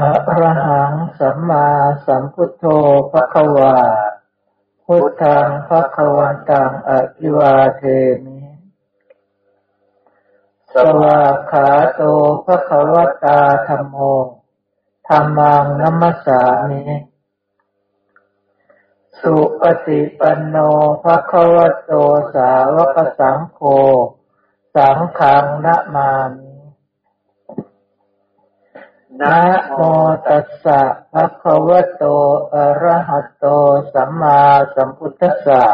อะระหังสัมมาสัมพุทโธภะคะวา พุทธังภะคะวันตังอะภิวาเทมิ สวาขาโตภะคะวตาธรรมโมธรรมังนัมสสามิ สุปฏิปันโนภะคะวโตสาวกสังโฆ สังฆังนะมามิ นะโมตัสสะภะคะวะโต อะระหะโต สัมมาสัมพุทธัสสะ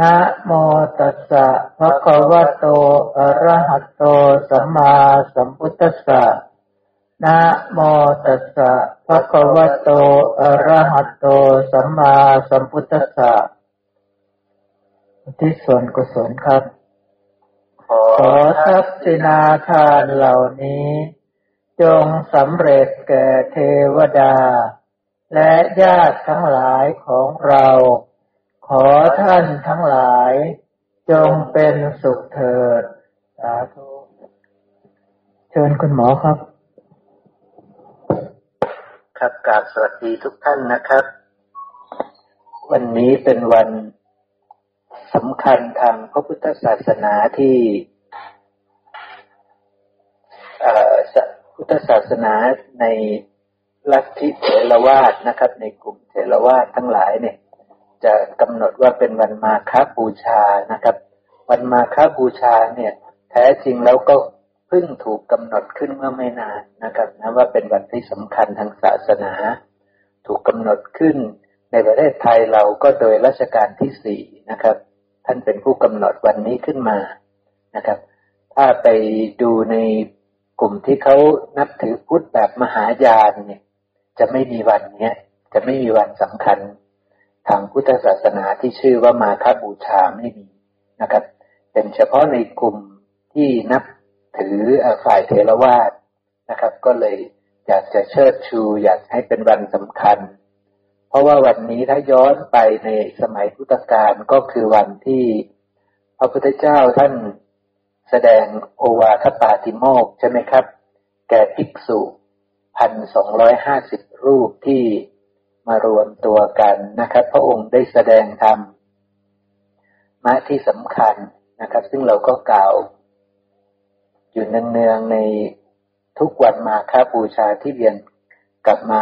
นะโมตัสสะภะคะวะโต อะระหะโต สัมมาสัมพุทธัสสะ นะโมตัสสะภะคะวะโต อะระหะโต สัมมาสัมพุทธัสสะที่ส่วนกุศลครับ ขอทักษินาทานเหล่านี้ จงสำเร็จแก่เทวดา และญาติทั้งหลายของเรา ขอท่านทั้งหลาย จงเป็นสุขเถิด สาธุเชิญคุณหมอครับ ครับกราบสวัสดีทุกท่านนะครับ วันนี้เป็นวันสำคัญทางพระพุทธศาสนาที่ พุทธศาสนาในลัทธิเถรวาสนะครับ ในกลุ่มเถรวาสทั้งหลายเนี่ย จะกำหนดว่าเป็นวันมาคบูชานะครับ วันมาคบูชาเนี่ย แท้จริงแล้วก็เพิ่งถูกกำหนดขึ้นเมื่อไม่นานนะครับนะว่าเป็นวันที่สำคัญทางศาสนา ถูกกำหนดขึ้น ในประเทศไทยเราก็โดยรัชกาลที่สี่นะครับ ท่านเป็นผู้กำหนดวันนี้ขึ้นมานะครับ ถ้าไปดูใน กลุ่มที่เขานับถือพุทธแบบมหายานเนี่ย จะไม่มีวันเนี้ยจะไม่มีวันสำคัญ ทางพุทธศาสนาที่ชื่อว่ามาคบูชาไม่มีนะครับ เป็นเฉพาะในกลุ่มที่นับถือฝ่ายเทรวาสนะครับ ก็เลยอยากจะเชิดชู อยากให้เป็นวันสำคัญ เพราะว่าวันนี้ถ้าย้อนไปในสมัยพุทธกาลก็คือวันที่พระพุทธเจ้าท่าน แสดงโอวาทปาติโมกใช่ไหมครับ แก่ภิกษุพันสองร้อยห้าสิบรูปที่มารวมตัวกันนะครับ พระองค์ได้แสดงธรรมมาที่สำคัญนะครับ ซึ่งเราก็กล่าว อยู่เนืองๆในทุกวันมาค้าบูชาที่เวียนกลับมา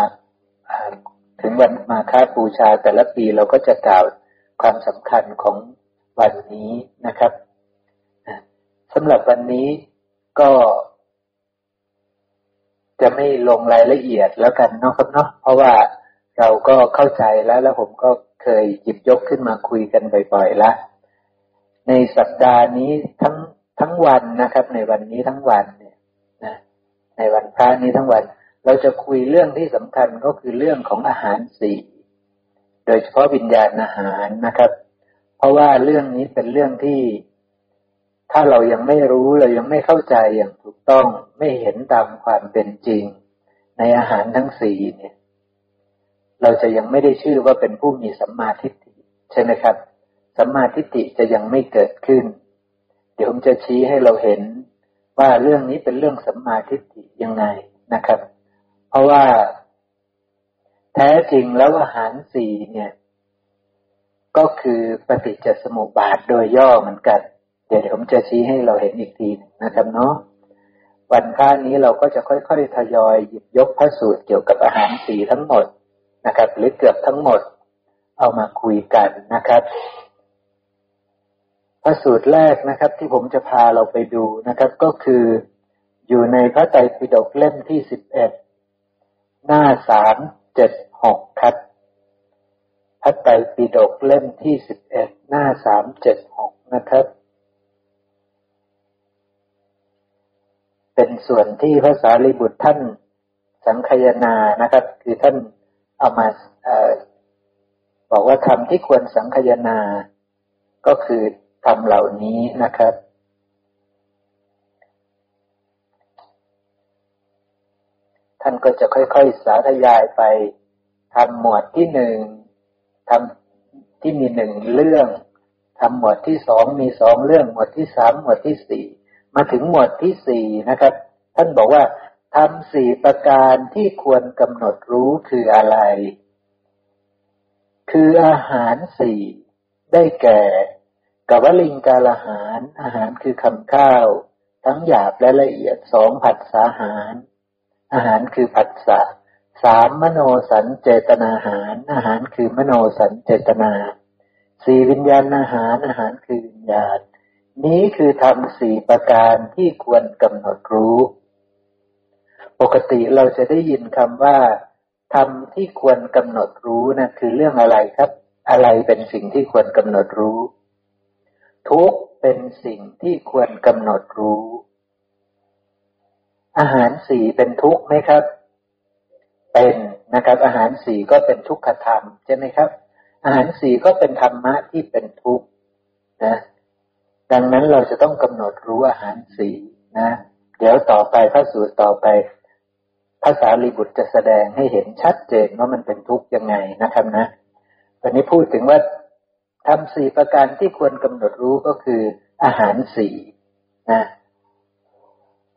ถึงวันมาค้าบูชาแต่ละปีเราก็จะกล่าวความสำคัญของวันนี้นะครับ สำหรับวันนี้ก็จะไม่ลงรายละเอียดแล้วกันเนาะครับเนาะเพราะว่าเราก็เข้าใจแล้วแล้วผมก็เคยหยิบยกขึ้นมาคุยกันบ่อยๆแล้วในสัปดาห์นี้ทั้งทั้งวันนะครับ ในวันนี้ทั้งวันเนี่ยนะในวันพระนี้ทั้งวัน เราจะคุยเรื่องที่สำคัญก็คือเรื่องของอาหารสี่โดยเฉพาะวิญญาณอาหารนะครับ เพราะว่าเรื่องนี้เป็นเรื่องที่ ถ้าเรายังไม่รู้เรายังไม่เข้าใจอย่างถูกต้องไม่เห็นตามความเป็นจริง ในอาหารทั้งสี่เนี่ย เราจะยังไม่ได้ชื่อว่าเป็นผู้มีสัมมาทิฏฐิใช่ไหมครับสัมมาทิฏฐิจะยังไม่เกิดขึ้น เดี๋ยวผมจะชี้ให้เราเห็นว่าเรื่องนี้เป็นเรื่องสัมมาทิฏฐิยังไงนะครับ เพราะว่าแท้จริงแล้วอาหารสี่เนี่ย ก็คือปฏิจจสมุปบาทโดยย่อเหมือนกัน เดี๋ยวผมจะชี้ให้เราเห็นอีกทีนะครับเนาะวันพระนี้เราก็จะค่อยๆทยอยหยิบยกพระสูตรเกี่ยวกับอาหารสีทั้งหมดนะครับ หรือเกือบทั้งหมดเอามาคุยกันนะครับพระสูตรแรกนะครับ ที่ผมจะพาเราไปดูนะครับ ก็คือ อยู่ในพระไตรปิฎกเล่มที่สิบเอ็ดหน้าสามเจ็ดหกครับพระไตรปิฎกเล่มที่สิบเอ็ดหน้าสามเจ็ดหกนะครับ เป็นส่วนที่พระสารีบุตรท่านสังคยนานะครับ คือท่านเอามาอบอกว่าคำที่ควรสังคยนา ก็คือธรรมเหล่านี้นะครับท่านก็จะค่อยๆ สาธยายไปทำหมวดที่หนึ่งทำที่มีหนึ่งเรื่องทำหมวดที่สองมีสองเรื่อง หมวดที่สามหมวดที่สี่ มาถึงหมวดที่สี่นะครับ ท่านบอกว่าทำสี่ประการที่ควรกำหนดรู้คืออะไร คืออาหารสี่ได้แก่กับวลิงกาลอาหาร อาหารคือคำข้าว ทั้งหยาบและละเอียดสองผัสสาหาร อาหารคือผัสสะสามมโนสันเจตนาหาร อาหารคือมโนสันเจตนาสี่วิญญาณอาหารอาหารคือวิญญาณ นี้คือทำสี่ประการที่ควรกำหนดรู้ ปกติเราจะได้ยินคำว่าทำที่ควรกำหนดรู้นะคือเรื่องอะไรครับ อะไรเป็นสิ่งที่ควรกำหนดรู้ ทุกเป็นสิ่งที่ควรกำหนดรู้ อาหารสี่เป็นทุกไหมครับ เป็นนะครับ อาหารสี่ก็เป็นทุกขธรรมใช่ไหมครับ อาหารสี่ก็เป็นธรรมะที่เป็นทุกข์นะ ดังนั้นเราจะต้องกำหนดรู้อาหารสีนะ เดี๋ยวต่อไปพระสูตรต่อไปภาษาลีบุตรจะแสดงให้เห็นชัดเจนว่ามันเป็นทุกข์ยังไงนะครับนะตอนนี้พูดถึงว่าทำสี่ประการที่ควรกำหนดรู้ก็คืออาหารสี่นะ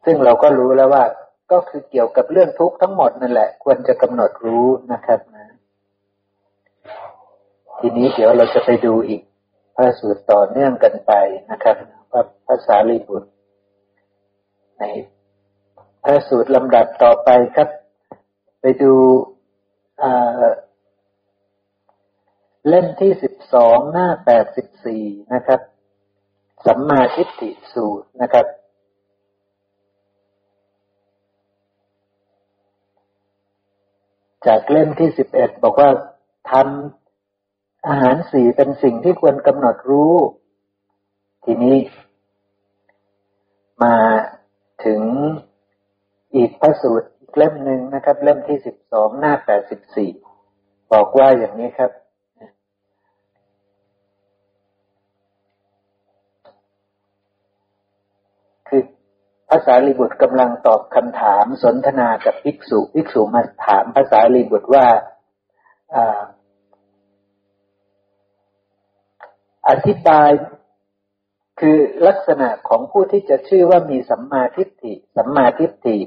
ซึ่งเราก็รู้แล้วว่าก็คือเกี่ยวกับเรื่องทุกข์ทั้งหมดนั่นแหละ ควรจะกำหนดรู้นะครับนะ ทีนี้เดี๋ยวเราจะไปดูอีก พระสูตรต่อเนื่องกันไปนะครับว่าภาษาลีบุตร ในพระสูตรลำดับต่อไปครับ ไปดูเล่มที่สิบสองหน้าแปดสิบสี่นะครับ สัมมาทิฏฐิสูตรนะครับจากเล่มที่สิบเอ็ดบอกว่าทำ อาหารสี่เป็นสิ่งที่ควรกำหนดรู้ ทีนี้ มาถึงอีกพระสูตรอีกเล่มหนึ่งนะครับ เล่มที่สิบสองหน้าแปดสิบสี่บอกว่าอย่างนี้ครับ คือภาษาลีบุตรกำลังตอบคำถามสนทนากับภิกษุภิกษุมาถามภาษาลีบุตรว่า อธิบายคือลักษณะของผู้ที่จะชื่อว่ามีสัมมาทิฏฐิ สัมมาทิฏฐิ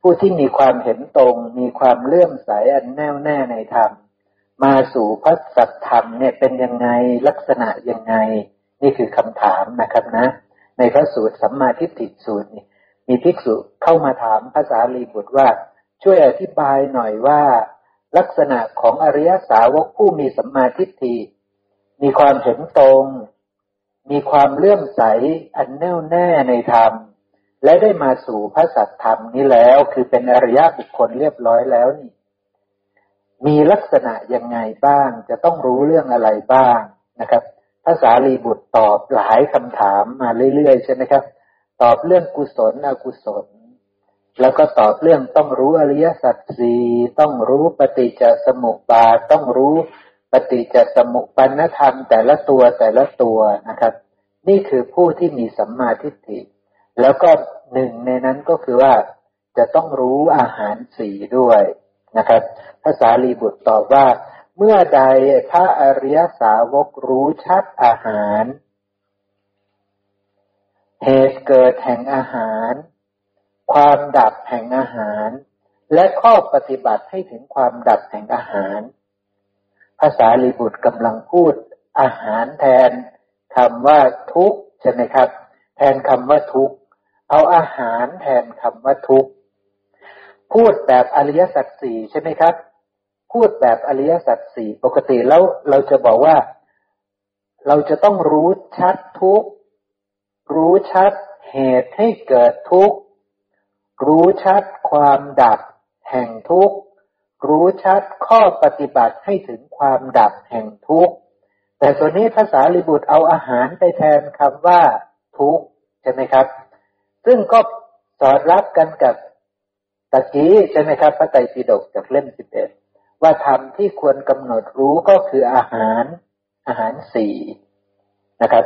ผู้ที่มีความเห็นตรง มีความเลื่อมใสอันแน่วแน่ในธรรม มาสู่พระสัจธรรมเนี่ยเป็นยังไงลักษณะยังไง นี่คือคำถามนะครับนะ ในพระสูตรสัมมาทิฏฐิสูตรนี่มีภิกษุเข้ามาถามภาษาลีบุตรว่า ช่วยอธิบายหน่อยว่า ลักษณะของอริยสาวกผู้มีสัมมาทิฏฐิ มีความเห็นตรง มีความเลื่อมใสอันแน่วแน่ในธรรม และได้มาสู่พระสัตธรรมนี้แล้ว คือเป็นอริยบุคคลเรียบร้อยแล้วนี่ มีลักษณะยังไงบ้าง จะต้องรู้เรื่องอะไรบ้างนะครับภาษาลีบุตรตอบหลายคำถามมาเรื่อยๆใช่ไหมครับ ตอบเรื่องกุศลอกุศล แล้วก็ตอบเรื่องต้องรู้อริยสัจสี่ต้องรู้ปฏิจจสมุปบาทต้องรู้ ปฏิจจสมุปปนธรรมแต่ละตัวแต่ละตัวนะครับ นี่คือผู้ที่มีสัมมาทิฏฐิ แล้วก็หนึ่งในนั้นก็คือว่าจะต้องรู้อาหารสีด้วยนะครับภาษาลีบุตรตอบว่า เมื่อใดพระอริยสาวกรู้ชัดอาหารเหตุเกิดแห่งอาหาร ความดับแห่งอาหาร และข้อปฏิบัติให้ถึงความดับแห่งอาหาร ภาษาลีบุตรกำลังพูดอาหารแทนคำว่าทุกใช่ไหมครับ แทนคำว่าทุกเอาอาหารแทนคำว่าทุกพูดแบบอริยสัจสี่ใช่ไหมครับ พูดแบบอริยสัจสี่ปกติแล้วเราจะบอกว่า เราจะต้องรู้ชัดทุกรู้ชัดเหตุให้เกิดทุกรู้ชัดความดับแห่งทุกข์ รู้ชัดข้อปฏิบัติให้ถึงความดับแห่งทุกข์ แต่ส่วนนี้ภาษาลิบุตรเอาอาหารไปแทนคำว่าทุกข์ใช่ไหมครับ ซึ่งก็สอดรับกันกับตะกี้ใช่ไหมครับ พระไตรปิฎกจากเล่มสิบเอ็ดว่าธรรมที่ควรกำหนดรู้ก็คืออาหารอาหารสี่นะครับ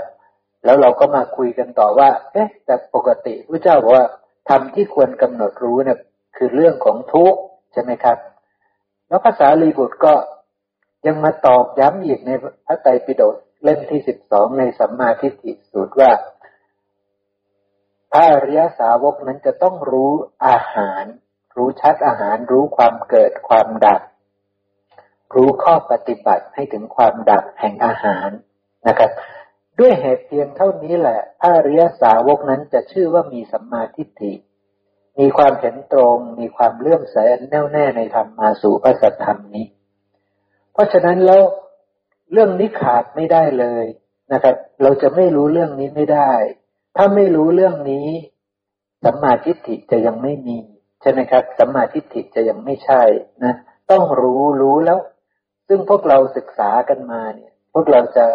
แล้วเราก็มาคุยกันต่อว่า เอ๊ะ แต่ปกติพระเจ้าบอกว่าธรรมที่ควรกำหนดรู้เนี่ยคือเรื่องของทุกข์ใช่ไหมครับ แล้วภาษาลีบุตรก็ยังมาตอบย้ำอีกในพระไตรปิฎกเล่มที่สิบสองในสัมมาทิฏฐิสูตรว่าพระอริยสาวกนั้นจะต้องรู้อาหาร รู้ชัดอาหาร รู้ความเกิดความดับ รู้ข้อปฏิบัติให้ถึงความดับแห่งอาหารนะครับ ด้วยเหตุเพียงเท่านี้แหละพระอริยสาวกนั้นจะชื่อว่ามีสัมมาทิฏฐิ มีความเห็นตรง มีความเลื่อมใสแน่วแน่ในธรรมมาสู่พระสัทธรรมนี้ เพราะฉะนั้นแล้วเรื่องนี้ขาดไม่ได้เลยนะครับ เราจะไม่รู้เรื่องนี้ไม่ได้ ถ้าไม่รู้เรื่องนี้สัมมาทิฏฐิจะยังไม่มีใช่ไหมครับสัมมาทิฏฐิจะยังไม่ใช่นะต้องรู้รู้แล้ว ซึ่งพวกเราศึกษากันมาเนี่ย พวกเราจะ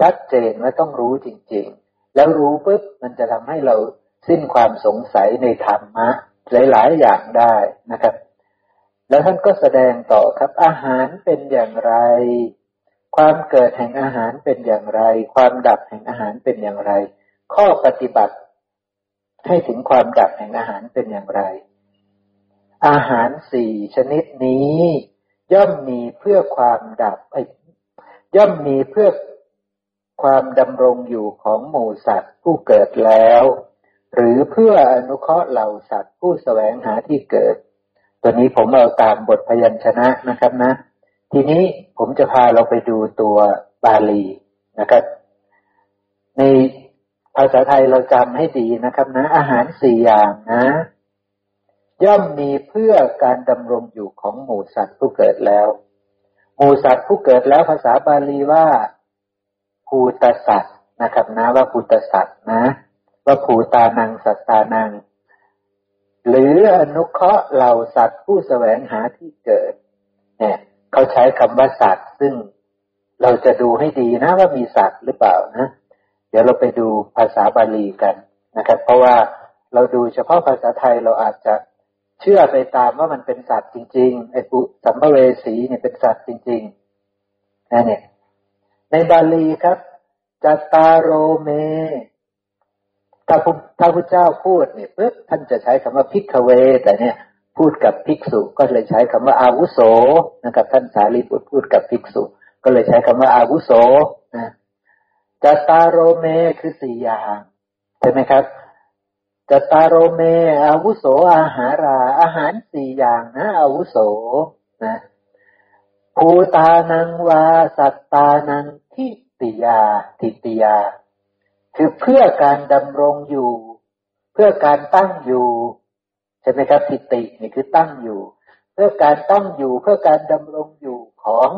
ชัดเจนว่าต้องรู้จริง ๆ แล้วรู้ปุ๊บมันจะทำให้เรา สิ้นความสงสัยในธรรมะหลาย ๆ อย่างได้นะครับ แล้วท่านก็แสดงต่อครับ อาหารเป็นอย่างไร ความเกิดแห่งอาหารเป็นอย่างไร ความดับแห่งอาหารเป็นอย่างไร ข้อปฏิบัติ ให้ถึงความดับแห่งอาหารเป็นอย่างไร อาหารสี่ชนิดนี้ ย่อมมีเพื่อความดับย่อมมีเพื่อความดำรงอยู่ของหมูสัตว์ผู้เกิดแล้ว หรือเพื่ออนุเคราะห์เหล่าสัตว์ผู้แสวงหาที่เกิด ตัวนี้ผมเอาตามบทพยัญชนะนะครับนะ ทีนี้ผมจะพาเราไปดูตัวบาลีนะครับ ในภาษาไทยเราจำให้ดีนะครับนะ อาหารสี่อย่างนะ ย่อมมีเพื่อการดำรงอยู่ของหมูสัตว์ผู้เกิดแล้ว หมูสัตว์ผู้เกิดแล้วภาษาบาลีว่าภูตสัตว์นะครับนะว่าภูตสัตว์นะ ว่าภูตานังสัตตานัง หรืออนุเคราะห์เหล่าสัตว์ผู้แสวงหาที่เกิด เนี่ยเขาใช้คำว่าสัตว์ซึ่งเราจะดูให้ดีนะว่ามีสัตว์หรือเปล่านะ เดี๋ยวเราไปดูภาษาบาลีกันนะครับ เพราะว่าเราดูเฉพาะภาษาไทยเราอาจจะเชื่อไปตามว่ามันเป็นสัตว์จริงๆไอ้ปุสัมภเวสีเนี่ยเป็นสัตว์จริงๆนะเนี่ยในบาลีครับจัตตาโรเม ถ้าถ้าพระเจ้าพูดเนี่ยปึ๊บท่านจะใช้คำว่าพิกเว แต่เนี่ยพูดกับภิกษุก็เลยใช้คำว่าอาวุโสนะครับ ท่านสารีบุตรพูดกับภิกษุ ก็เลยใช้คำว่าอาวุโสนะจัตตาโรเมคือสี่อย่างใช่ไหมครับจัตตาโรเม อาวุโสอาหารา อาหารสี่อย่างนะอาวุโสนะภูตานังวาสัตตานังทิติยา ทิติยา คือเพื่อการดำรงอยู่ เพื่อการตั้งอยู่ใช่ไหมครับทิตินี่คือตั้งอยู่ เพื่อการตั้งอยู่เพื่อการดำรงอยู่ของ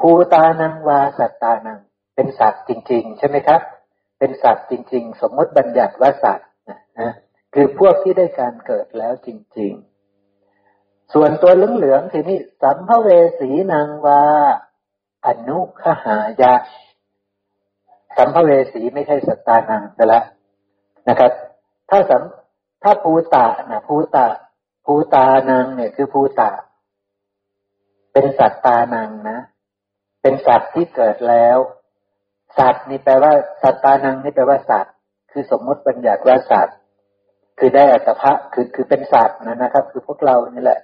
ภูตานังวาสัตตานัง เป็นสัตว์จริง ๆ ใช่ไหมครับ เป็นสัตว์จริง ๆ สมมติบัญญัติว่าสัตว์นะคือพวกที่ได้การเกิดแล้วจริง ๆ ส่วนตัวเหลืองๆทีนี้สัมภเวสีนางวาอนุขหายะ สัมภเวสีไม่ใช่สัตตานังแต่ละนะครับ ถ้าสัมถ้าภูตะนะภูตะภูตานังเนี่ยคือภูตะ เป็นสัตตานังนะ เป็นสัตว์ที่เกิดแล้ว สัตว์นี่แปลว่า สัตตานังนี่แปลว่าสัตว์ คือสมมติบัญญัติว่าสัตว์ คือได้อัตภะคือคือเป็นสัตว์นะนะครับ คือพวกเรานี่แหละ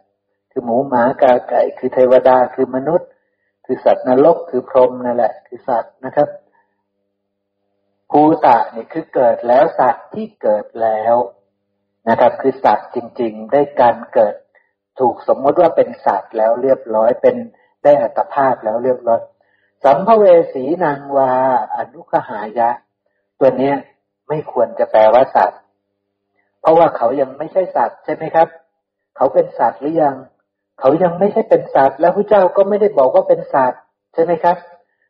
คือหมูหมากาไก่ คือเทวดาคือมนุษย์ คือสัตว์นรกคือพรหมนั่นแหละ คือสัตว์นะครับ ภูตะนี่คือเกิดแล้วสัตว์ที่เกิดแล้วนะครับ คือสัตว์จริง ๆ ได้การเกิด ถูกสมมติว่าเป็นสัตว์แล้วเรียบร้อยเป็นได้อัตภาพแล้วเรียบร้อยสัมภเวสีนางวาอนุขหายะ ตัวเนี้ยไม่ควรจะแปลว่าสัตว์ เพราะว่าเขายังไม่ใช่สัตว์ใช่ไหมครับ เขาเป็นสัตว์หรือยัง เขายังไม่ใช่เป็นสัตว์ แล้วพระเจ้าก็ไม่ได้บอกว่าเป็นสัตว์ใช่ไหมครับ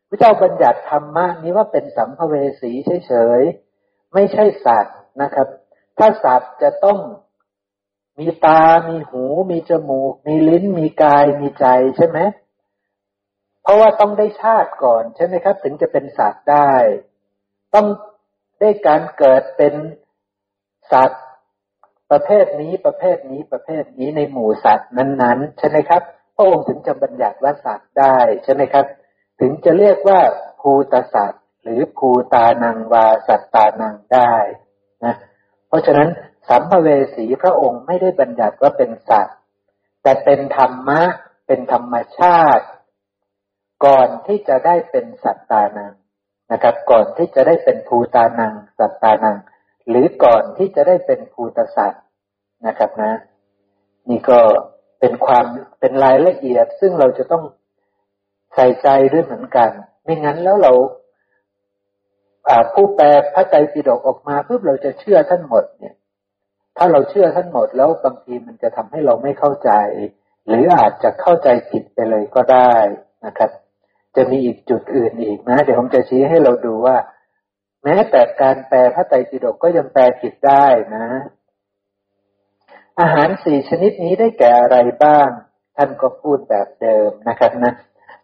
พระเจ้าบัญญัติธรรมะนี้ว่าเป็นสัมภเวสีเฉยๆ ไม่ใช่สัตว์นะครับ ถ้าสัตว์จะต้องมีตา มีหู มีจมูก มีลิ้น มีกาย มีใจใช่ไหม เพราะว่าต้องได้ชาติก่อนใช่ไหมครับ ถึงจะเป็นสัตว์ได้ ต้องได้การเกิดเป็นสัตว์ประเภทนี้ประเภทนี้ประเภทนี้ในหมู่สัตว์นั้น ๆ ใช่ไหมครับ พระองค์ถึงจะบัญญัติว่าสัตว์ได้ใช่ไหมครับ ถึงจะเรียกว่าภูตสัตว์หรือภูตานังวาสัตตานังได้นะเพราะฉะนั้นสัมภเวสีพระองค์ไม่ได้บัญญัติว่าเป็นสัตว์ แต่เป็นธรรมะ เป็นธรรมชาติ ก่อนที่จะได้เป็นสัตตานังนะครับ ก่อนที่จะได้เป็นภูตานัง สัตตานัง หรือก่อนที่จะได้เป็นภูตสัตว์นะครับนะ นี่ก็เป็นความเป็นรายละเอียดซึ่งเราจะต้อง ใส่ใจด้วยเหมือนกัน ไม่งั้นแล้วเราผู้แปลพระไตรปิฎกออกมาเพื่อเราจะเชื่อท่านหมดเนี่ย ถ้าเราเชื่อท่านหมดแล้วบางทีมันจะทำให้เราไม่เข้าใจ หรืออาจจะเข้าใจผิดไปเลยก็ได้นะครับ จะมีอีกจุดอื่นอีกนะ เดี๋ยวผมจะชี้ให้เราดูว่า แม้แต่การแปลพระไตรปิฎกก็ยังแปลผิดได้นะ อาหารสี่ชนิดนี้ได้แก่อะไรบ้าง ท่านก็พูดแบบเดิมนะครับนะ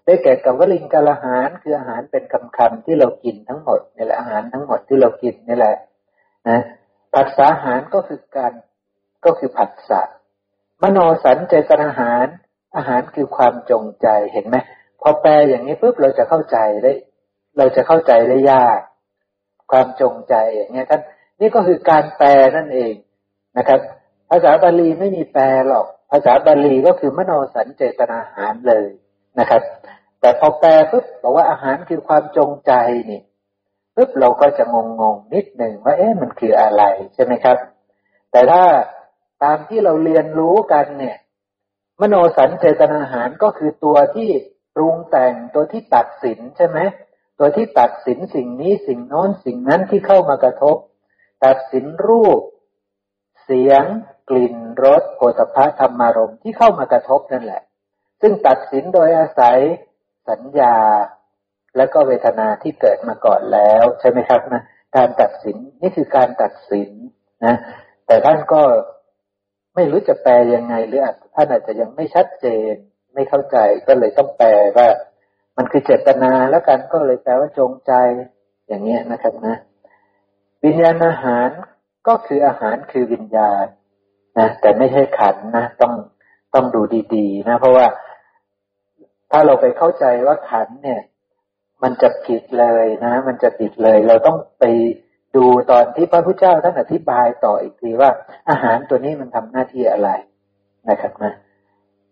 ได้แก่กับวลิงกาลอาหารคืออาหารเป็นคำคำที่เรากินทั้งหมดนี่แหละอาหารทั้งหมดที่เรากินนี่แหละนะผัสสะอาหารก็คือการก็คือผัสสะมโนสัญเจตนาอาหาร อาหารคือความจงใจเห็นไหมพอแปลอย่างนี้ปุ๊บเราจะเข้าใจได้ เราจะเข้าใจได้ยาก ความจงใจอย่างเงี้ยท่านนี่ก็คือการแปลนั่นเองนะครับ ภาษาบาลีไม่มีแปลหรอก ภาษาบาลีก็คือมโนสัญเจตนอาหารเลย นะครับ แต่พอแปลปุ๊บบอกว่าอาหารคือความจงใจนี่ปุ๊บเราก็จะงงงนิดหนึ่งว่าเอ๊ะมันคืออะไรใช่ไหมครับ แต่ถ้าตามที่เราเรียนรู้กันเนี่ย มโนสัญเจตนาหารก็คือตัวที่ปรุงแต่งตัวที่ตัดสินใช่ไหมตัวที่ตัดสินสิ่งนี้สิ่งโน้นสิ่งนั้นที่เข้ามากระทบ ตัดสินรูป เสียง กลิ่นรสโผฏฐะธรรมารมที่เข้ามากระทบนั่นแหละ ซึ่งตัดสินโดยอาศัยสัญญา และก็เวทนาที่เกิดมาก่อนแล้ว ใช่ไหมครับนะการตัดสินนี่คือการตัดสินนะ แต่ท่านก็ไม่รู้จะแปลยังไง หรือท่านอาจจะยังไม่ชัดเจน ไม่เข้าใจก็เลยต้องแปลว่า มันคือเจตนาแล้วกันก็เลยแปลว่าจงใจ อย่างเงี้ยนะครับนะ วิญญาณอาหารก็คืออาหารคือวิญญาณนะแต่ไม่ใช่ขันนะ ต้องต้องดูดีๆนะ เพราะว่า ถ้าเราไปเข้าใจว่าขันเนี่ย มันจะผิดเลยนะ มันจะผิดเลย เราต้องไปดูตอนที่พระพุทธเจ้าท่านอธิบายต่ออีกทีว่า อาหารตัวนี้มันทำหน้าที่อะไรนะครับนะ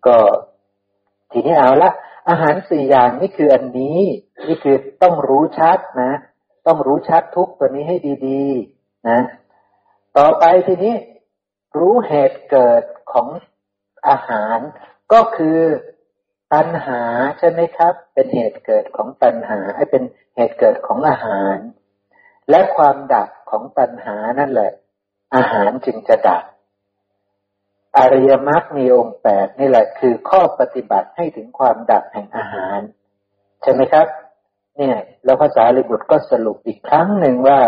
ก็ทีนี้เอาละอาหารสี่อย่างนี่คืออันนี้ นี่คือต้องรู้ชัดนะ ต้องรู้ชัดทุกตัวนี้ให้ดีๆ นะ ต่อไปทีนี้รู้เหตุเกิดของอาหารก็คือ ตัณหาใช่ไหมครับ เป็นเหตุเกิดของตัณหาให้เป็นเหตุเกิดของอาหาร และความดับของตัณหานั่นแหละ อาหารจึงจะดับอริยมรรคมีองค์แปดนี่แหละคือข้อปฏิบัติให้ถึงความดับแห่งอาหาร ใช่ไหมครับ เนี่ย แล้วภาษาลิบุตรก็สรุปอีกครั้งหนึ่งว่า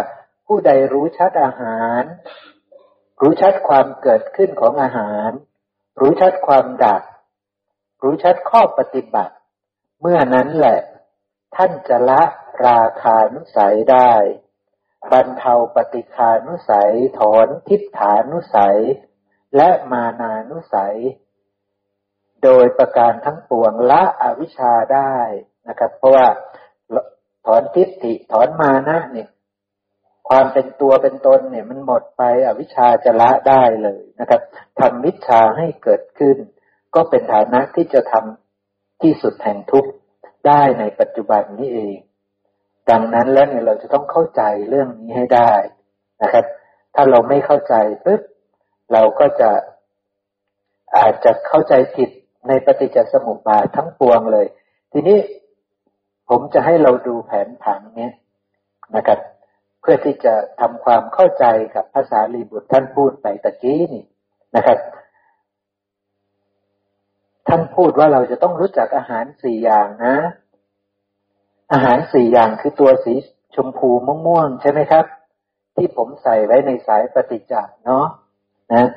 ผู้ใดรู้ชัดอาหาร รู้ชัดความเกิดขึ้นของอาหาร รู้ชัดความดับ รู้ชัดข้อปฏิบัติ เมื่อนั้นแหละ ท่านจะละราคานุสัยได้ บรรเทาปฏิคานุสัยถอนทิฏฐานุสัย และมานานุสัย โดยประการทั้งปวงละอวิชชาได้นะครับ เพราะว่าถอนทิฏฐิถอนมานะเนี่ยความเป็นตัวเป็นตนเนี่ยมันหมดไปอวิชชาจะละได้เลยนะครับทำวิชาให้เกิดขึ้น ก็เป็นฐานะที่จะทำที่สุดแห่งทุกข์ได้ในปัจจุบันนี้เอง ดังนั้นแล้วเนี่ยเราจะต้องเข้าใจเรื่องนี้ให้ได้นะครับ ถ้าเราไม่เข้าใจปึ๊บเราก็จะอาจจะเข้าใจผิดในปฏิจจสมุปบาททั้งปวงเลย ทีนี้ผมจะให้เราดูแผนผังเนี้ยนะครับ เพื่อที่จะทำความเข้าใจกับภาษาลีบุตรท่านพูดไปตะกี้นี่นะครับ ท่านพูดว่าเราจะต้องรู้จักอาหารสี่อย่างนะ อาหารสี่อย่างคือตัวสีชมพูม่วงๆใช่ไหมครับ ที่ผมใส่ไว้ในสายปฏิจจ์เนาะนะ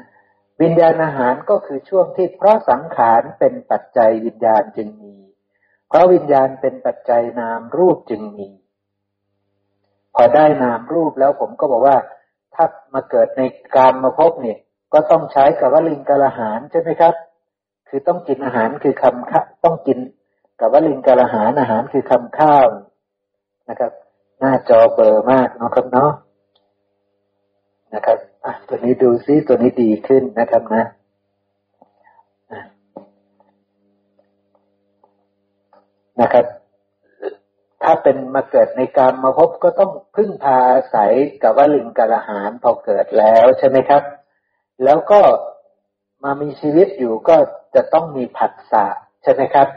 วิญญาณอาหารก็คือช่วงที่เพราะสังขารเป็นปัจจัยวิญญาณจึงมี เพราะวิญญาณเป็นปัจจัยนามรูปจึงมี พอได้นามรูปแล้วผมก็บอกว่า ถ้ามาเกิดในการมาพบเนี่ย ก็ต้องใช้กับวลิงกาลหารใช่ไหมครับ คือต้องกินอาหารคือคำข้าต้องกินกับวลิงกาลอาหารอาหารคือคำข้าวนะครับ หน้าจอเบอร์มากนะครับเนาะนะครับอะตัวนี้ดูซิตัวนี้ดีขึ้นนะครับนะนะครับ ถ้าเป็นมาเกิดในการมาพบก็ต้องพึ่งพาอาศัยกับว่าลิงกระหารพอเกิดแล้วใช่ไหมครับ แล้วก็มามีชีวิตอยู่ก็ จะต้องมีผัสสะใช่ไหมครับ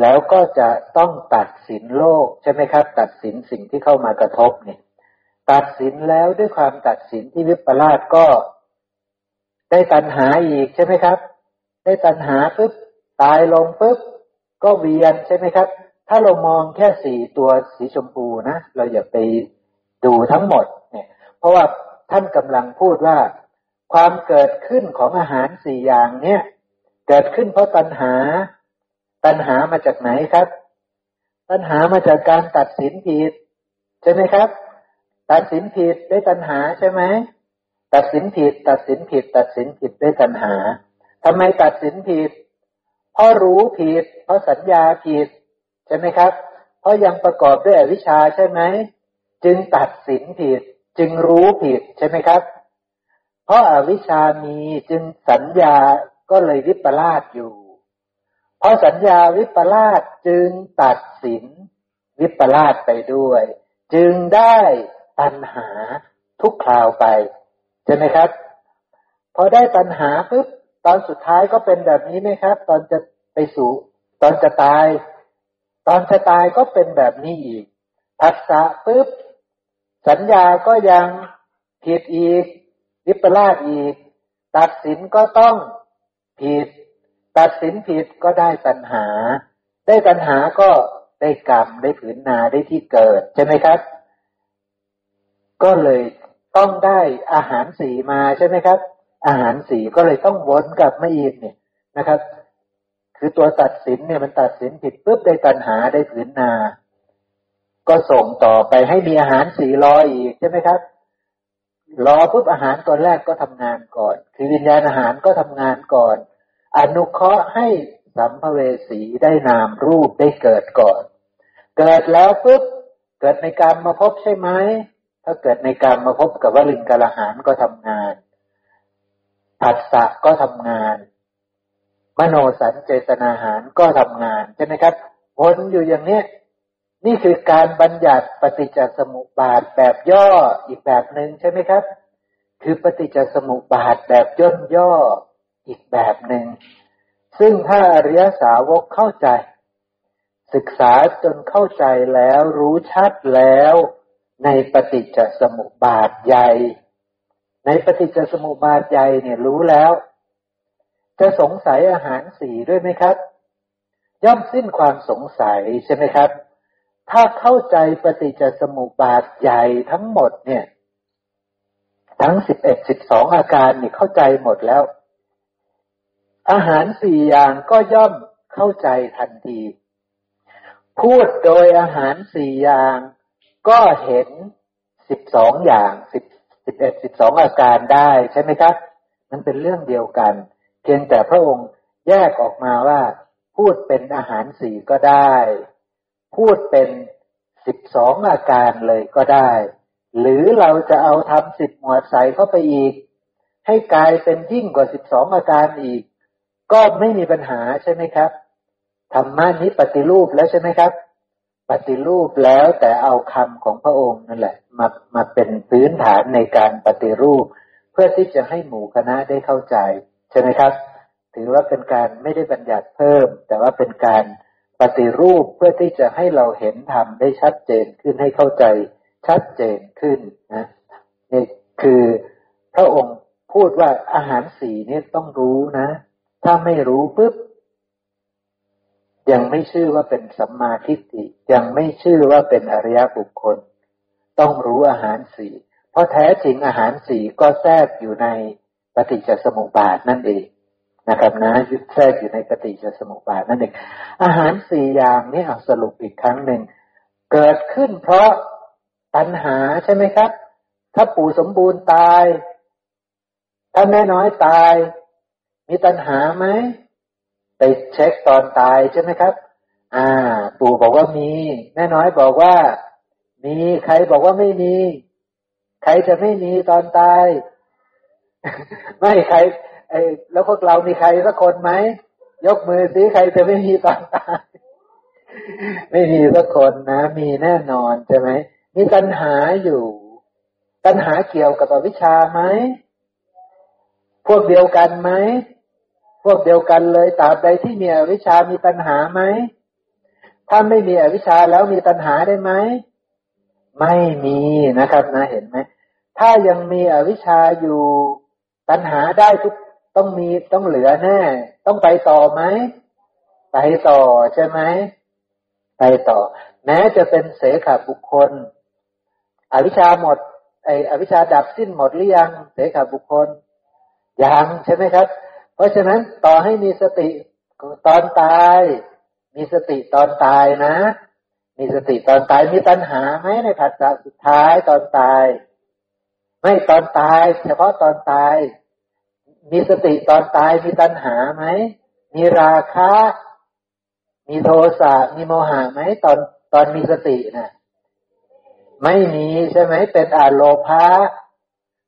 แล้วก็จะต้องตัดสินโลกใช่ไหมครับ ตัดสินสิ่งที่เข้ามากระทบเนี่ย ตัดสินแล้วด้วยความตัดสินที่วิปลาสก็ได้ตัณหาอีกใช่ไหมครับ ได้ตัณหาปุ๊บตายลงปุ๊บก็เวียนใช่ไหมครับ ถ้าเรามองแค่สี่ตัวสีชมพูนะเราอย่าไปดูทั้งหมดเนี่ย เพราะว่าท่านกำลังพูดว่า ความเกิดขึ้นของอาหารสี่อย่างเนี่ย เกิดขึ้นเพราะตัณหา ตัณหามาจากไหนครับ ตัณหามาจากการตัดสินผิด ใช่ไหมครับ ตัดสินผิดได้ตัณหาใช่ไหมตัดสินผิด ตัดสินผิด ตัดสินผิดได้ตัณหาทำไมตัดสินผิด เพราะรู้ผิด เพราะสัญญาผิด ใช่ไหมครับ เพราะยังประกอบด้วยอวิชชาใช่ไหมจึงตัดสินผิด จึงรู้ผิดใช่ไหมครับ เพราะอาวิชามีจึงสัญญา ก็เลยวิปลาสอยู่ เพราะสัญญาวิปลาสจึงตัดสินวิปลาสไปด้วย จึงได้ตัณหาทุกคราวไปใช่ไหมครับ พอได้ตัณหาปุ๊บตอนสุดท้ายก็เป็นแบบนี้ไหมครับ ตอนจะไปสู่ตอนจะตาย ตอนจะตายก็เป็นแบบนี้อีกผัสสะปุ๊บสัญญาก็ยังผิดอีกวิปลาสอีก ตัดสินก็ต้อง ผิด ตัดสินผิดก็ได้ตัณหา ได้ตัณหาก็ได้กรรมได้ผืนนาได้ที่เกิด ใช่ไหมครับ ก็เลยต้องได้อาหารสีมาใช่ไหมครับ อาหารสีก็เลยต้องวนกลับมาอีกเนี่ยนะครับ คือตัวตัดสินเนี่ยมันตัดสินผิดปุ๊บได้ตัณหาได้ผืนนา ก็ส่งต่อไปให้มีอาหารสีรออีกใช่ไหมครับ รอปุ๊บอาหารตัวแรกก็ทำงานก่อน คือวิญญาณอาหารก็ทำงานก่อน อนุเคราะห์ให้สัมภเวสีได้นามรูปได้เกิดก่อน เกิดแล้วปุ๊บเกิดในการมาพบใช่ไหมถ้าเกิดในการมาพบกับวลิงกาลหารก็ทำงานผัสสะก็ทำงาน มโนสัญเจตนาหารก็ทำงานใช่ไหมครับวนอยู่อย่างนี้ นี่คือการบัญญัติปฏิจจสมุปบาทแบบย่ออีกแบบหนึ่งใช่ไหมครับ คือปฏิจจสมุปบาทแบบย่นย่ออีกแบบหนึ่งซึ่งถ้าอริยสาวกเข้าใจ ศึกษาจนเข้าใจแล้วรู้ชัดแล้วในปฏิจจสมุปบาทใหญ่ ในปฏิจจสมุปบาทใหญ่เนี่ยรู้แล้ว จะสงสัยอาหารสีด้วยไหมครับ ย่อมสิ้นความสงสัยใช่ไหมครับ ถ้าเข้าใจปฏิจจสมุปบาทใหญ่ทั้งหมดเนี่ย ทั้งสิบเอ็ดสิบสองอาการนี่เข้าใจหมดแล้ว อาหารสี่อย่างก็ย่อมเข้าใจทันที พูดโดยอาหารสี่อย่าง ก็เห็นสิบสองอย่างสิบสิบเอ็ดสิบสองอาการได้ใช่ไหมครับ มันเป็นเรื่องเดียวกัน เพียงแต่พระองค์แยกออกมาว่า พูดเป็นอาหารสี่ก็ได้ พูดเป็นสิบสองอาการเลยก็ได้ หรือเราจะเอาทำสิบหมวดใส่เข้าไปอีก ให้กลายเป็นยิ่งกว่าสิบสองอาการอีก ก็ไม่มีปัญหาใช่ไหมครับธรรมะนี้ปฏิรูปแล้วใช่ไหมครับ ปฏิรูปแล้วแต่เอาคำของพระองค์นั่นแหละ มามาเป็นพื้นฐานในการปฏิรูป เพื่อที่จะให้หมู่คณะได้เข้าใจใช่ไหมครับ ถือว่าเป็นการไม่ได้บัญญัติเพิ่ม แต่ว่าเป็นการ ปฏิรูปเพื่อที่จะให้เราเห็นธรรมได้ชัดเจนขึ้นให้เข้าใจชัดเจนขึ้นนะนี่คือพระองค์พูดว่าอาหารสีนี่ต้องรู้นะ ถ้าไม่รู้ปุ๊บยังไม่ชื่อว่าเป็นสัมมาทิฏฐิยังไม่ชื่อว่าเป็นอริยบุคคล ต้องรู้อาหารสีเพราะแท้จริงอาหารสีก็แทรกอยู่ในปฏิจจสมุปบาทนั่นเอง นะครับนะยึดแทรกอยู่ในปฏิจจสมุปบาทนั่นเองอาหารสี่อย่างนี้เอาสรุปอีกครั้งหนึ่ง เกิดขึ้นเพราะตัณหาใช่ไหมครับ ถ้าปู่สมบูรณ์ตาย ถ้าแม่น้อยตาย มีตัณหาไหมไปเช็คตอนตายใช่ไหมครับ อ่า ปู่บอกว่ามี แม่น้อยบอกว่า มีใครบอกว่าไม่มี ใครจะไม่มีตอนตาย ไม่ใคร ไอ้แล้วพวกเรามีใครสักคนไหมยกมือสิใครจะไม่มีตอนตายไม่มีสักคนนะ มีแน่นอนใช่ไหมมีตัณหาอยู่ ตัณหาเกี่ยวกับอวิชชาไหมพวกเดียวกันไหมพวกเดียวกันเลยตราบใดที่มีอวิชชามีตัณหาไหมถ้าไม่มีอวิชชาแล้วมีตัณหาได้ไหมไม่มีนะครับนะเห็นไหมถ้ายังมีอวิชชาอยู่ตัณหาได้ทุก ต้องมีต้องเหลือแน่ ต้องไปต่อไหมไปต่อใช่ไหมไปต่อ แม้จะเป็นเสขบุคคล อวิชาหมด ไออวิชาดับสิ้นหมดหรือยังเสขบุคคลยังใช่ไหมครับ เพราะฉะนั้นต่อให้มีสติตอนตาย มีสติตอนตายนะ มีสติตอนตายมีตัณหาไหมในผัสสะสุดท้ายตอนตาย ไม่ตอนตาย เฉพาะตอนตาย มีสติตอนตายมีตัณหาไหม มีราคะ มีโทสะ มีโมหะไหมตอนตอนมีสตินะ่ะ ไม่มีใช่ไหม เป็นอโลภะ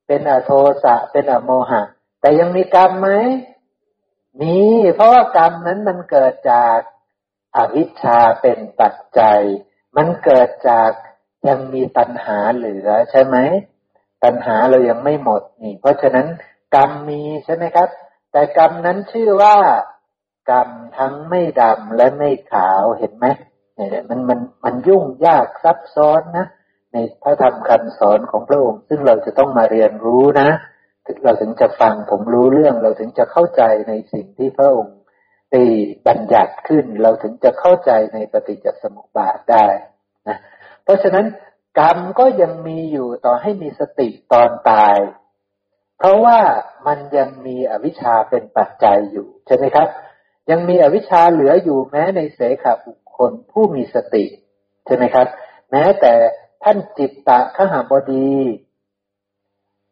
เป็นอโทสะ เป็นอโมหะ แต่ยังมีกรรมไหม มี เพราะว่ากรรมนั้นมันเกิดจากอวิชชาเป็นปัจจัย มันเกิดจากยังมีตัณหาเหลือใช่ไหม ตัณหาเรายังไม่หมดนี่ เพราะฉะนั้น กรรมมีใช่ไหมครับ แต่กรรมนั้นชื่อว่ากรรมทั้งไม่ดำและไม่ขาวเห็นไหมเนี่ยมันมันมันยุ่งยากซับซ้อนนะในพระธรรมคำสอนของพระองค์ ซึ่งเราจะต้องมาเรียนรู้นะเราถึงจะฟังผมรู้เรื่อง เราถึงจะเข้าใจในสิ่งที่พระองค์ได้บัญญัติขึ้น เราถึงจะเข้าใจในปฏิจจสมุปบาทได้นะเพราะฉะนั้นกรรมก็ยังมีอยู่ต่อให้มีสติตอนตาย เพราะว่ามันยังมีอวิชชาเป็นปัจจัยอยู่ใช่ไหมครับ ยังมีอวิชชาเหลืออยู่แม้ในเสขบุคคลผู้มีสติใช่ไหมครับ แม้แต่ท่านจิตตะขหาบดี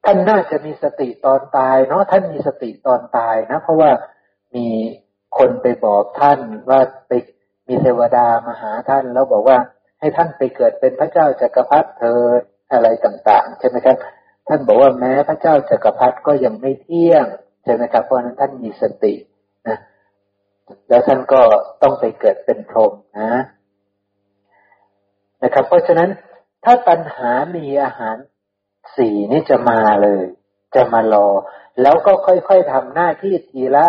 ท่านน่าจะมีสติตอนตายเนาะท่านมีสติตอนตายนะ เพราะว่ามีคนไปบอกท่านว่าไปมีเทวดามาหาท่าน แล้วบอกว่าให้ท่านไปเกิดเป็นพระเจ้าจักรพรรดิเธออะไรต่าง ๆ ใช่ไหมครับ ท่านบอกว่าแม้พระเจ้าจักรพรรดิก็ยังไม่เที่ยงใช่ไหมครับเพราะนั้นท่านมีสตินะแล้วท่านก็ต้องไปเกิดเป็นพรหมนะนะครับ เพราะฉะนั้นถ้าตัณหามีอาหารสี่นี่จะมาเลย จะมารอ แล้วก็ค่อยๆทำหน้าที่ทีละ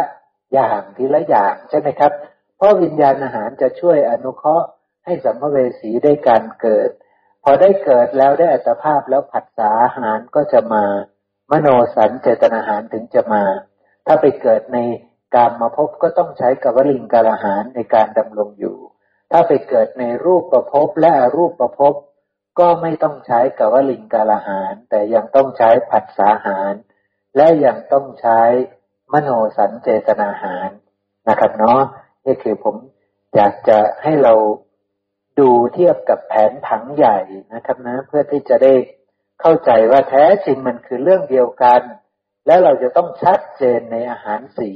อย่างทีละอย่างใช่ไหมครับ เพราะวิญญาณอาหารจะช่วยอนุเคราะห์ให้สัมภเวสีได้การเกิด พอได้เกิดแล้วได้อัตภาพแล้วผัสสาหารก็จะมา มโนสันเจตนาหารถึงจะมา ถ้าไปเกิดในการมาพบก็ต้องใช้กวลิงกาลหารในการดำรงอยู่ ถ้าไปเกิดในรูปประพบและอรูปประพบก็ไม่ต้องใช้กวลิงกาลหาร แต่ยังต้องใช้ผัสสาหาร และยังต้องใช้มโนสัญเจตนาหารนะครับเนาะนี่คือผมอยากจะให้เรา ดูเทียบกับแผนผังใหญ่นะครับนะ เพื่อที่จะได้เข้าใจว่าแท้จริงมันคือเรื่องเดียวกัน และเราจะต้องชัดเจนในอาหารสี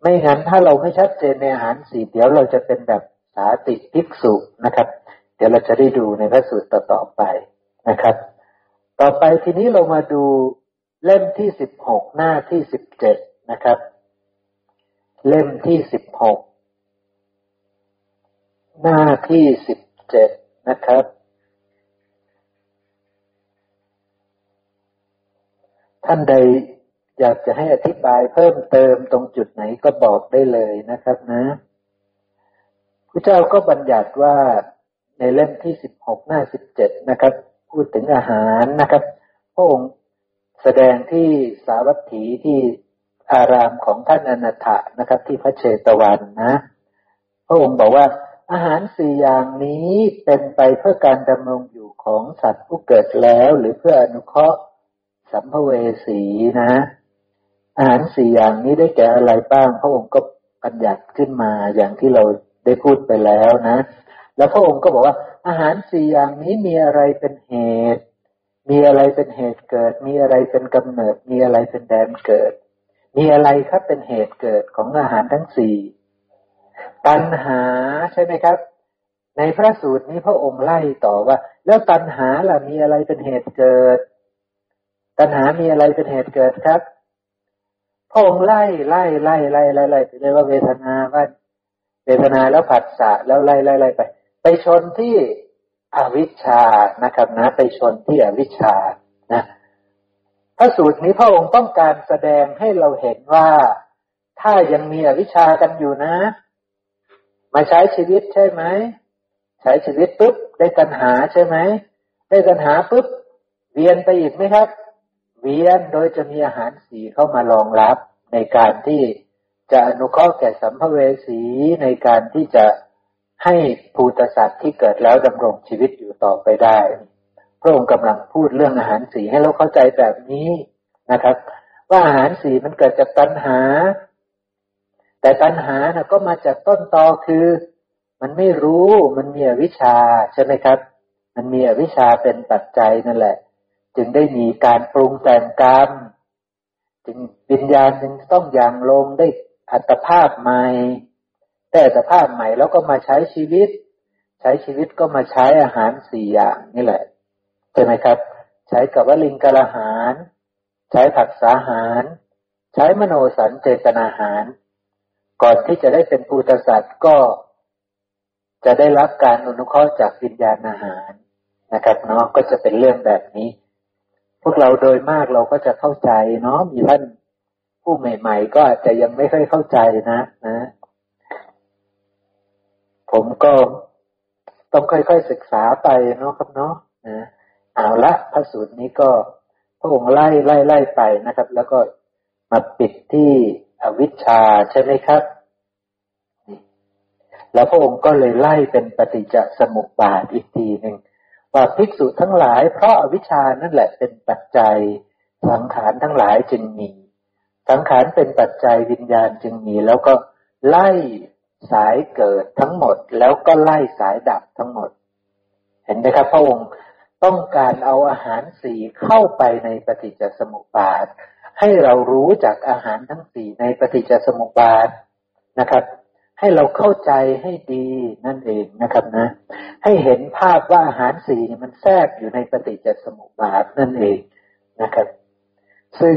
ไม่งั้นถ้าเราไม่ชัดเจนในอาหารสีเดี๋ยวเราจะเป็นแบบสาติภิกษุนะครับ เดี๋ยวเราจะได้ดูในพระสูตรต่อๆไปนะครับ ต่อไปทีนี้เรามาดูเล่มที่สิบหกหน้าที่สิบเจ็ดนะครับ เล่มที่สิบหกหน้าที่สิบ เจ็ดนะครับ ท่านใดอยากจะให้อธิบายเพิ่มเติมตรงจุดไหนก็บอกได้เลยนะครับนะพระเจ้าก็บัญญัติว่าในเล่มที่สิบหกหน้าสิบเจ็ดนะครับ พูดถึงอาหารนะครับพระองค์แสดงที่สาวัตถีที่อารามของท่านอนันทะนะครับ ที่พระเชตวันนะ พระองค์บอกว่า อาหารสี่อย่างนี้เป็นไปเพื่อการดำรงอยู่ของสัตว์ผู้เกิดแล้วหรือเพื่ออนุเคราะห์สัมภเวสีนะ อาหารสี่อย่างนี้ได้แก่อะไรบ้างพระองค์ก็บัญญัติขึ้นมาอย่างที่เราได้พูดไปแล้วนะ แล้วพระองค์ก็บอกว่าอาหารสี่อย่างนี้มีอะไรเป็นเหตุ มีอะไรเป็นเหตุเกิด มีอะไรเป็นกำเนิด มีอะไรเป็นแดนเกิด มีอะไรครับเป็นเหตุเกิดของอาหารทั้งสี่ ตัณหาใช่ไหมครับ ในพระสูตรนี้พระองค์ไล่ต่อว่า แล้วตัณหาล่ะมีอะไรเป็นเหตุเกิด ตัณหามีอะไรเป็นเหตุเกิดครับ พระองค์ไล่ไล่ไล่ไล่ไล่ไล่ไปเลยว่าเวทนาว่าเวทนาแล้วผัสสะแล้วไล่ไล่ไล่ไป ไปชนที่อวิชชานะครับนะ ไปชนที่อวิชชานะพระสูตรนี้พระองค์ต้องการแสดงให้เราเห็นว่า ถ้ายังมีอวิชชากันอยู่นะ มาใช้ชีวิตใช่ไหมใช้ชีวิตปุ๊บได้ตัณหาใช่ไหมได้ตัณหาปุ๊บเวียนไปอีกไหมครับ เวียนโดยจะมีอาหารสีเข้ามารองรับในการที่จะอนุเคราะห์แก่สัมภเวสีในการที่จะให้ภูตสัตว์ที่เกิดแล้วดำรงชีวิตอยู่ต่อไปได้ พระองค์กำลังพูดเรื่องอาหารสีให้เราเข้าใจแบบนี้นะครับ ว่าอาหารสีมันเกิดจากตัณหา แต่ตัณหานะก็มาจากต้นตอคือ มันไม่รู้มันมีอวิชชาใช่ไหมครับ มันมีอวิชชาเป็นปัจจัยนั่นแหละ จึงได้มีการปรุงแต่งกรรมจึงวิญญาณจึงต้องอย่างลงได้อัตภาพใหม่ แต่อัตภาพใหม่แล้วก็มาใช้ชีวิต ใช้ชีวิตก็มาใช้อาหารสี่อย่างนี่แหละใช่ไหมครับ ใช้กับวลิงกะหาร ใช้ผักสาหาร ใช้มโนสันเจตนาหาร ก่อนที่จะได้เป็นภูตสัตว์ก็จะได้รับการอนุเคราะห์จากวิญญาณอาหารนะครับเนาะก็จะเป็นเรื่องแบบนี้ พวกเราโดยมากเราก็จะเข้าใจเนาะมีท่านผู้ใหม่ ๆ ก็อาจจะยังไม่ค่อยเข้าใจนะนะ ผมก็ต้องค่อยๆศึกษาไปเนาะครับเนาะนะเอาละพระสูตรนี้ก็พระองค์ไล่ไล่ไล่ไปนะครับ แล้วก็มาปิดที่ อวิชชาใช่ไหมครับ แล้วพระองค์ก็เลยไล่เป็นปฏิจจสมุปบาทอีกทีหนึ่งว่าภิกษุทั้งหลาย เพราะอวิชชานั่นแหละเป็นปัจจัยสังขารทั้งหลายจึงมี สังขารเป็นปัจจัยวิญญาณจึงมี แล้วก็ไล่สายเกิดทั้งหมด แล้วก็ไล่สายดับทั้งหมด เห็นไหมครับ พระองค์ต้องการเอาอาหารสีเข้าไปในปฏิจจสมุปบาท ให้เรารู้จากอาหารทั้งสี่ในปฏิจจสมุปบาทนะครับ ให้เราเข้าใจให้ดีนั่นเองนะครับนะ ให้เห็นภาพว่าอาหารสี่มันแทรกอยู่ในปฏิจจสมุปบาทนั่นเองนะครับ ซึ่ง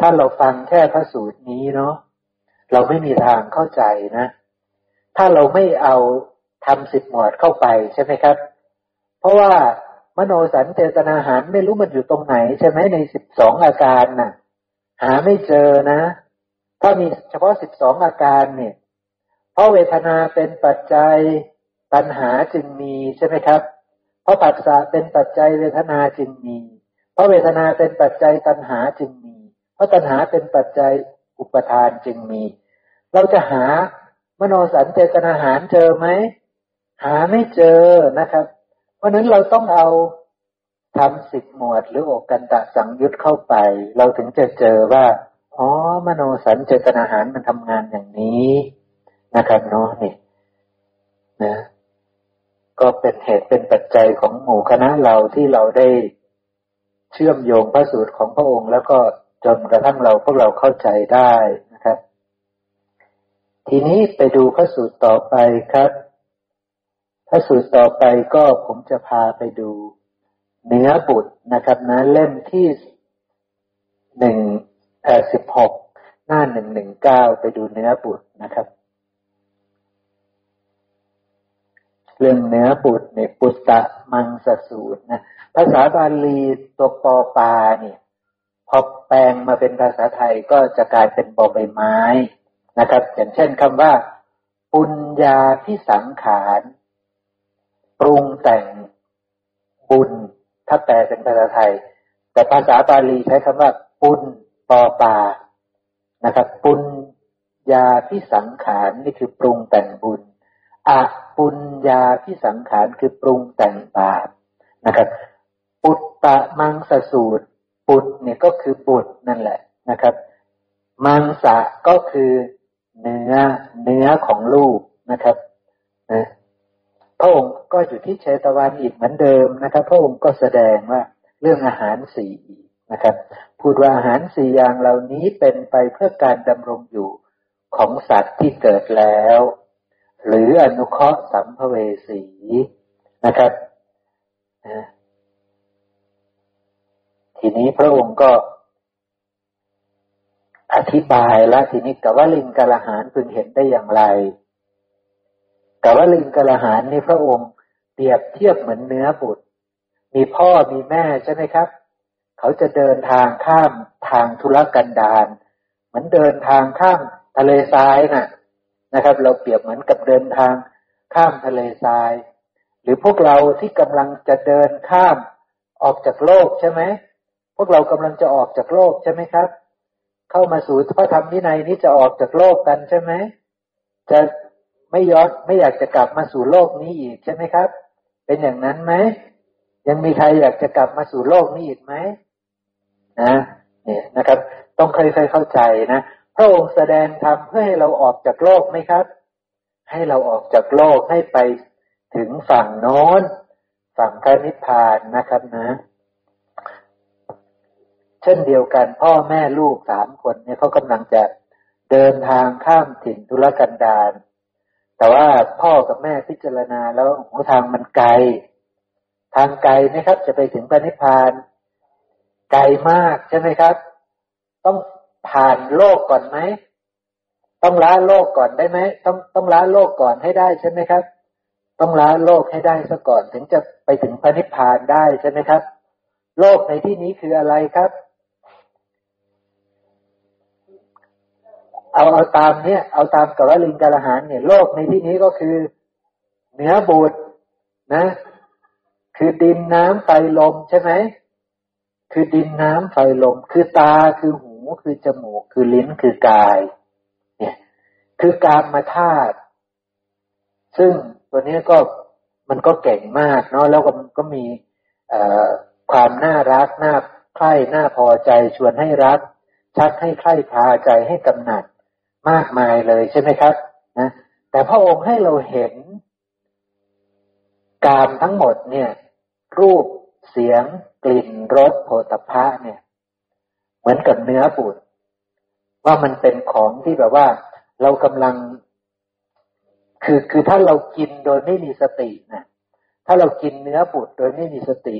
ถ้าเราฟังแค่พระสูตรนี้เนาะเราไม่มีทางเข้าใจนะ ถ้าเราไม่เอาทำสิบหมวดเข้าไปใช่ไหมครับ เพราะว่า มโนสันเจตนาหารไม่รู้มันอยู่ตรงไหน ใช่ไหมในสิบสองอาการนะ่ะ หาไม่เจอนะ ถ้ามีเฉพาะสิบสองอาการเนี่ย เพราะเวทนาเป็นปัจจัยตัณหาจึงมีใช่ไหมครับ เพราะปัสสะเป็นปัจจัยเวทนาจึงมี เพราะเวทนาเป็นปัจจัยตัณหาจึงมี เพราะตัณหาเป็นปัจจัยอุปทานจึงมี เราจะหามโนสันเจตนาหารเจอไหมหาไม่เจอนะครับ เพราะนั้นเราต้องเอาทำสิบหมวดหรืออกกันตะสังยุตเข้าไป เราถึงจะเจอว่าอ๋อมโนสันเจตนาหารมันทำงานอย่างนี้นะครับเนาะนี่นะก็เป็นเหตุเป็นปัจจัยของหมู่คณะเราที่เราได้เชื่อมโยงพระสูตรของพระองค์ แล้วก็จนกระทั่งเราพวกเราเข้าใจได้นะครับ ทีนี้ไปดูพระสูตรต่อไปครับ พระสูตรต่อไปก็ผมจะพาไปดูเนื้อบุตรนะครับนะเล่มที่หนึ่งแปดสิบหกหน้าหนึ่งหนึ่งเก้าไปดูเนื้อบุตรนะครับ เรื่องเนื้อบุตรในปุตตะมังสสูตรนะภาษาบาลีตัวปอปาเนี่ยพอแปลงมาเป็นภาษาไทยก็จะกลายเป็นบอใบไม้นะครับ อย่างเช่นคำว่า ปุญญาพิสังขาร ปรุงแต่งบุญ ถ้าแปลเป็นภาษาไทย แต่ภาษาบาลีใช้คำว่า ปุญปอปานะครับ ปุญญาพิสังขารนี่คือปรุงแต่งบุญอะปุญญาพิสังขารคือปรุงแต่งบาปนะครับปุตตะมังสสูตร ปุตเนี่ยก็คือบุตรนั่นแหละนะครับ มังสะก็คือเนื้อเนื้อของลูกนะครับนะ พระองค์ก็อยู่ที่เชตวันอีกเหมือนเดิมนะครับ พระองค์ก็แสดงว่าเรื่องอาหารสี่นะครับ พูดว่าอาหารสี่อย่างเหล่านี้เป็นไปเพื่อการดำรงอยู่ของสัตว์ที่เกิดแล้ว หรืออนุเคราะห์สัมภเวสีนะครับทีนี้พระองค์ก็อธิบายแล้วทีนี้กับว่าลิงกาลหารพึงเห็นได้อย่างไร แต่ว่าลิงกระหารนี่พระองค์เปรียบเทียบเหมือนเนื้อบุตร มีพ่อมีแม่ใช่ไหมครับ เขาจะเดินทางข้ามทางธุรกันดารเหมือนเดินทางข้ามทะเลทรายน่ะนะครับ เราเปรียบเหมือนกับเดินทางข้ามทะเลทราย หรือพวกเราที่กำลังจะเดินข้ามออกจากโลกใช่ไหมพวกเรากำลังจะออกจากโลกใช่ไหมครับ เข้ามาสู่พระธรรมวินัยนี้จะออกจากโลกกันใช่ไหมจะ ไม่ย้อนไม่อยากจะกลับมาสู่โลกนี้อีกใช่ไหมครับ เป็นอย่างนั้นไหมยังมีใครอยากจะกลับมาสู่โลกนี้อีกไหมนะเนี่ยนะครับ ต้องเคยๆเข้าใจนะพระองค์แสดงธรรมเพื่อให้เราออกจากโลกไหมครับ ให้เราออกจากโลกให้ไปถึงฝั่งโน้น ฝั่งพระนิพพานนะครับนะ เช่นเดียวกันพ่อแม่ลูกสามคนเนี่ยเขากำลังจะเดินทางข้ามถิ่นทุรกันดาร แต่ว่าพ่อกับแม่พิจารณาแล้วโอ้ทางมันไกล ทางไกลไหมครับ จะไปถึงพระนิพพาน ไกลมากใช่ไหมครับ ต้องผ่านโลกก่อนไหมต้องล้าโลกก่อนได้ไหมต้องต้องล้าโลกก่อนให้ได้ใช่ไหมครับ ต้องล้าโลกให้ได้ซะก่อนถึงจะไปถึงพระนิพพานได้ใช่ไหมครับ โลกในที่นี้คืออะไรครับ เอาเอาตามเนี้ยเอาตามกับว่าลิงกาลหานเนี่ยโลกในที่นี้ก็คือเนื้อบูดนะ คือดินน้ำไฟลมใช่ไหมคือดินน้ำไฟลม คือตาคือหูคือจมูก คือลิ้นคือกาย เนี่ย คือการมาธาตุซึ่งตัวนี้ก็มันก็เก่งมากเนาะแล้วก็มันก็มีความน่ารักน่าใคร่น่าพอใจชวนให้รักชักให้ใคร่พาใจให้กำหนัด มากมายเลยใช่ไหมครับนะแต่พระองค์ให้เราเห็นกามทั้งหมดเนี่ย รูปเสียง กลิ่นรสโผฏฐะเนี่ย เหมือนกับเนื้อบุตรว่ามันเป็นของที่แบบว่า เรากำลัง คือคือถ้าเรากินโดยไม่มีสตินะถ้าเรากินเนื้อบุตรโดยไม่มีสติ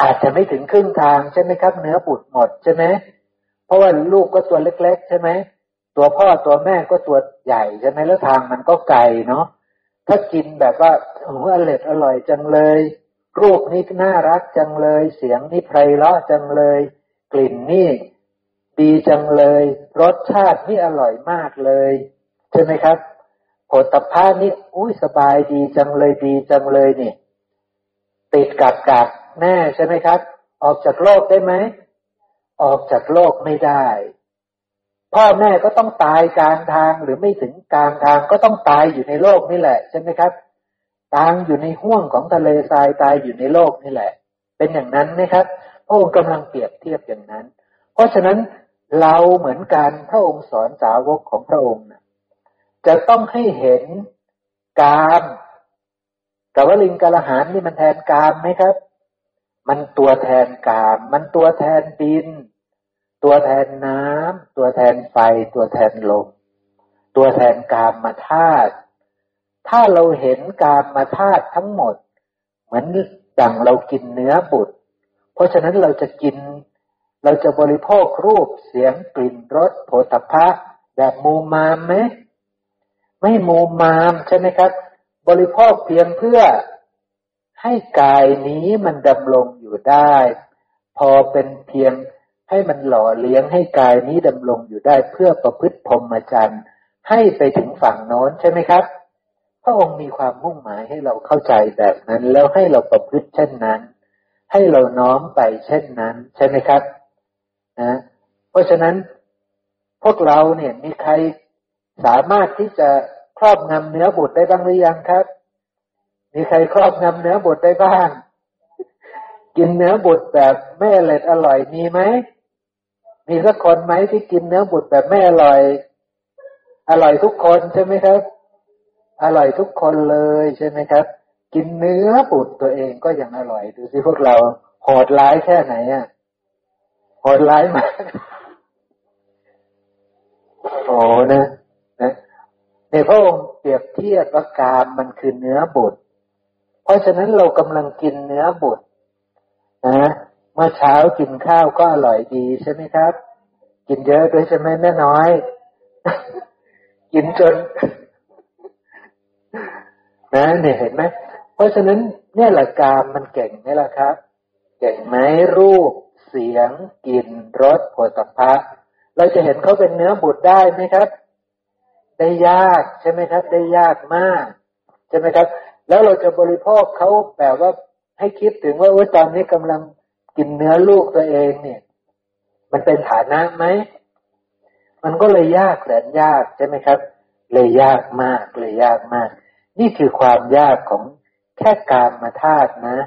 อาจจะไม่ถึงครึ่งทางใช่ไหมครับ เนื้อบุตรหมดใช่ไหมเพราะว่าลูกก็ตัวเล็ก ๆ ใช่ไหม ตัวพ่อตัวแม่ก็ตัวใหญ่ใช่ไหมแล้วทางมันก็ไกลเนาะถ้ากินแบบว่าโอ้อร่อยอร่อยจังเลยรูปนี้น่ารักจังเลย เสียงนี่ไพเราะจังเลย กลิ่นนี่ดีจังเลย รสชาตินี่อร่อยมากเลยใช่ไหมครับผลตภานี่อุ้ยสบายดีจังเลยดีจังเลยนี่ติดกับกับแม่ใช่ไหมครับ ออกจากโลกได้ไหมออกจากโลกไม่ได้ พ่อแม่ก็ต้องตายกลางทางหรือไม่ถึงกลางทางก็ต้องตายอยู่ในโลกนี่แหละใช่ไหมครับตางอยู่ในห่วงของทะเลทรายตายอยู่ในโลกนี่แหละ เป็นอย่างนั้นนะครับพระองค์กำลังเปรียบเทียบอย่างนั้น เพราะฉะนั้นเราเหมือนกันพระองค์สอนสาวกของพระองค์นะจะต้องให้เห็นกามกับว่าลิงกาลหานนี่มันแทนกามไหมครับ มันตัวแทนกาม มันตัวแทนดิน ตัวแทนน้ำตัวแทนไฟ ตัวแทนลม ตัวแทนกามมาธาตุถ้าเราเห็นกามมาธาตุทั้งหมด เหมือนดังเรากินเนื้อบุตร เพราะฉะนั้นเราจะกิน เราจะบริโภครูปเสียงกลิ่นรสโผฏฐะแบบมูมามไหมไม่มูมามใช่ไหมครับ บริโภคเพียงเพื่อให้กายนี้มันดำรงอยู่ได้ พอเป็นเพียง ให้มันหล่อเลี้ยงให้กายนี้ดำรงอยู่ได้เพื่อประพฤติพรหมจรรย์ให้ไปถึงฝั่งโน้นใช่ไหมครับพระองค์มีความมุ่งหมายให้เราเข้าใจแบบนั้น แล้วให้เราประพฤติเช่นนั้น ให้เราน้อมไปเช่นนั้น ใช่ไหมครับนะเพราะฉะนั้นพวกเราเนี่ยมีใครสามารถที่จะครอบงำเนื้อบุตรได้บ้างหรือยังครับ มีใครครอบงำเนื้อบุตรได้บ้าง กินเนื้อบุตรแบบไม่อร่อยอร่อยมีไหม มีสักคนไหมที่กินเนื้อบุตรแบบไม่อร่อย อร่อยทุกคนใช่ไหมครับ อร่อยทุกคนเลยใช่ไหมครับ กินเนื้อบุตรตัวเองก็ยังอร่อยดูสิพวกเราโหดร้ายแค่ไหนอะโหดร้ายมากโอ้นะนะในพระองค์เปรียบเทียบว่ากามมันคือเนื้อบุตร เพราะฉะนั้นเรากำลังกินเนื้อบุตรนะ เมื่อเช้ากินข้าวก็อร่อยดีใช่ไหมครับ กินเยอะด้วยใช่ไหมแม่น้อย กินจนนะเนี่ยเห็นไหมเพราะฉะนั้นเนี่ยหลักการมันเก่งไหมล่ะครับ เก่งไหมรูป เสียงกลิ่นรสผลตภะเราจะเห็นเขาเป็นเนื้อบุตรได้ไหมครับ ได้ยากใช่ไหมครับ ได้ยากมากใช่ไหมครับ แล้วเราจะบริโภคเขาแบบว่าให้คิดถึงว่าตอนนี้กำลัง กินเนื้อลูกตัวเองเนี่ย มันเป็นฐานะไหม มันก็เลยยากแสนยากใช่ไหมครับ เลยยากมากเลยยากมาก นี่คือความยากของแค่การมาธาตุนะ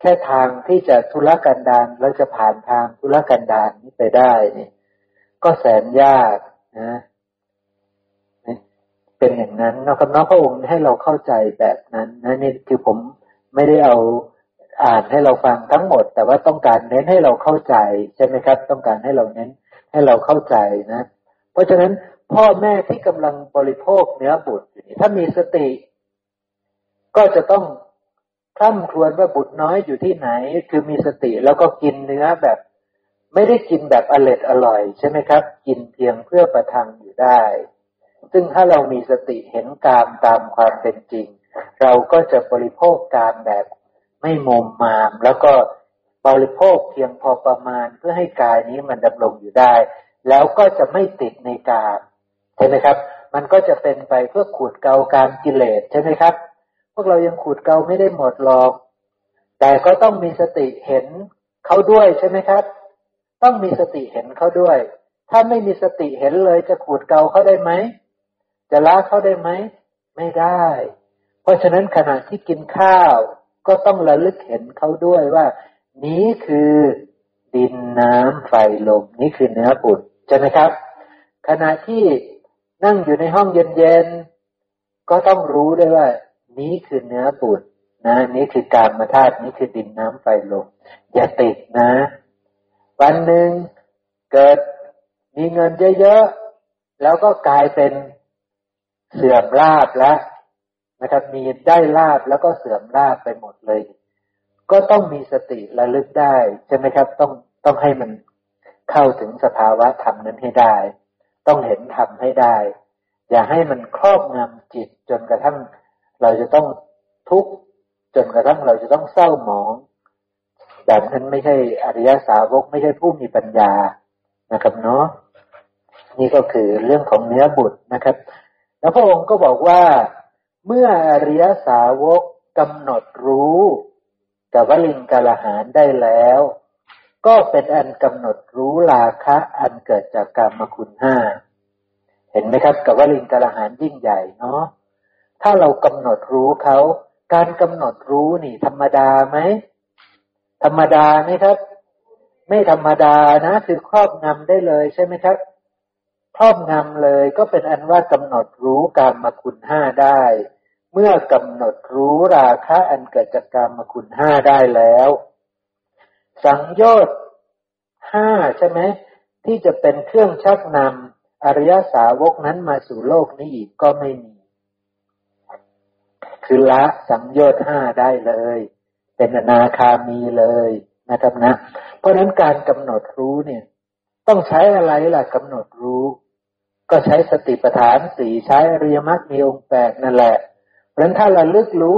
แค่ทางที่จะทุรกันดารเราจะผ่านทางทุรกันดารนี้ไปได้เนี่ย ก็แสนยากนะเป็นอย่างนั้นนะครับน้องพระองค์ให้เราเข้าใจแบบนั้นนะนี่คือผมไม่ได้เอา อ่านให้เราฟังทั้งหมด แต่ว่าต้องการเน้นให้เราเข้าใจใช่ไหมครับ ต้องการให้เราเน้นให้เราเข้าใจนะ เพราะฉะนั้นพ่อแม่ที่กำลังบริโภคเนื้อบุตรถ้ามีสติ ก็จะต้องคร่ำครวญว่าบุตรน้อยอยู่ที่ไหน คือมีสติแล้วก็กินเนื้อแบบ ไม่ได้กินแบบอร่อยอร่อย ใช่ไหมครับ กินเพียงเพื่อประทังอยู่ได้ ซึ่งถ้าเรามีสติเห็นกามตามความเป็นจริง เราก็จะบริโภคกามแบบ ไม่มมมาม แล้วก็บริโภคเพียงพอประมาณเพื่อให้กายนี้มันดำรงอยู่ได้ แล้วก็จะไม่ติดในกามใช่ไหมครับ มันก็จะเป็นไปเพื่อขูดเกาการกิเลสใช่ไหมครับ พวกเรายังขูดเกาไม่ได้หมดหรอกแต่ก็ต้องมีสติเห็นเขาด้วยใช่ไหมครับ ต้องมีสติเห็นเขาด้วย ถ้าไม่มีสติเห็นเลยจะขูดเกาเขาได้ไหมจะละเขาได้ไหมไม่ได้ เพราะฉะนั้นขณะที่กินข้าว ก็ต้องระลึกเห็นเขาด้วยว่า นี้คือดินน้ำไฟลมนี่คือเนื้อบุตรใช่ไหมครับ ขณะที่นั่งอยู่ในห้องเย็นๆก็ต้องรู้ด้วยว่า นี้คือเนื้อบุตรนะนี่คือการมาธาตุนี้คือดินน้ำไฟลมอย่าติดนะ วันหนึ่งเกิดมีเงินเยอะๆแล้วก็กลายเป็นเสื่อมลาบแล้ว นะครับ มีได้ลาบแล้วก็เสื่อมลาบไปหมดเลย ก็ต้องมีสติระลึกได้ ใช่ไหมครับ ต้องต้องให้มันเข้าถึงสภาวะธรรมนั้นให้ได้ ต้องเห็นธรรมให้ได้ อย่าให้มันครอบงำจิตจนกระทั่งเราจะต้องทุกข์จนกระทั่งเราจะต้องเศร้าหมองแบบนั้นไม่ใช่อริยสาวกไม่ใช่ผู้มีปัญญานะครับเนาะนี่ก็คือเรื่องของเนื้อบุตรนะครับ แล้วพระองค์ก็บอกว่า เมื่ออริยสาวกกำหนดรู้กับวลิงกาลหารได้แล้ว ก็เป็นอันกำหนดรู้ราคะ อันเกิดจากกรรมคุณห้าเห็นไหมครับกับวลิงกาลหารยิ่งใหญ่เนาะถ้าเรากำหนดรู้เขาการกำหนดรู้นี่ ธรรมดาไหมธรรมดาไหมครับ ไม่ธรรมดานะ คือครอบงำได้เลยใช่ไหมครับครอบงำเลยก็เป็นอันว่ากำหนดรู้กรรมคุณห้าได้ เมื่อกำหนดรู้ราคะอันเกิดจากกรรมคุณห้าได้แล้ว สังโยชน์ห้าใช่ไหมที่จะเป็นเครื่องชักนำอริยสาวกนั้นมาสู่โลกนี้อีกก็ไม่มี คือละสังโยชน์ห้าได้เลย เป็นอนาคามีเลยนะครับนะ เพราะนั้นการกำหนดรู้เนี่ย ต้องใช้อะไรล่ะกำหนดรู้ ก็ใช้สติปัฏฐานสี่ใช้อริยมรรคมีองค์แปดนั่นแหละ เพราะนั้นถ้าเราลึกรู้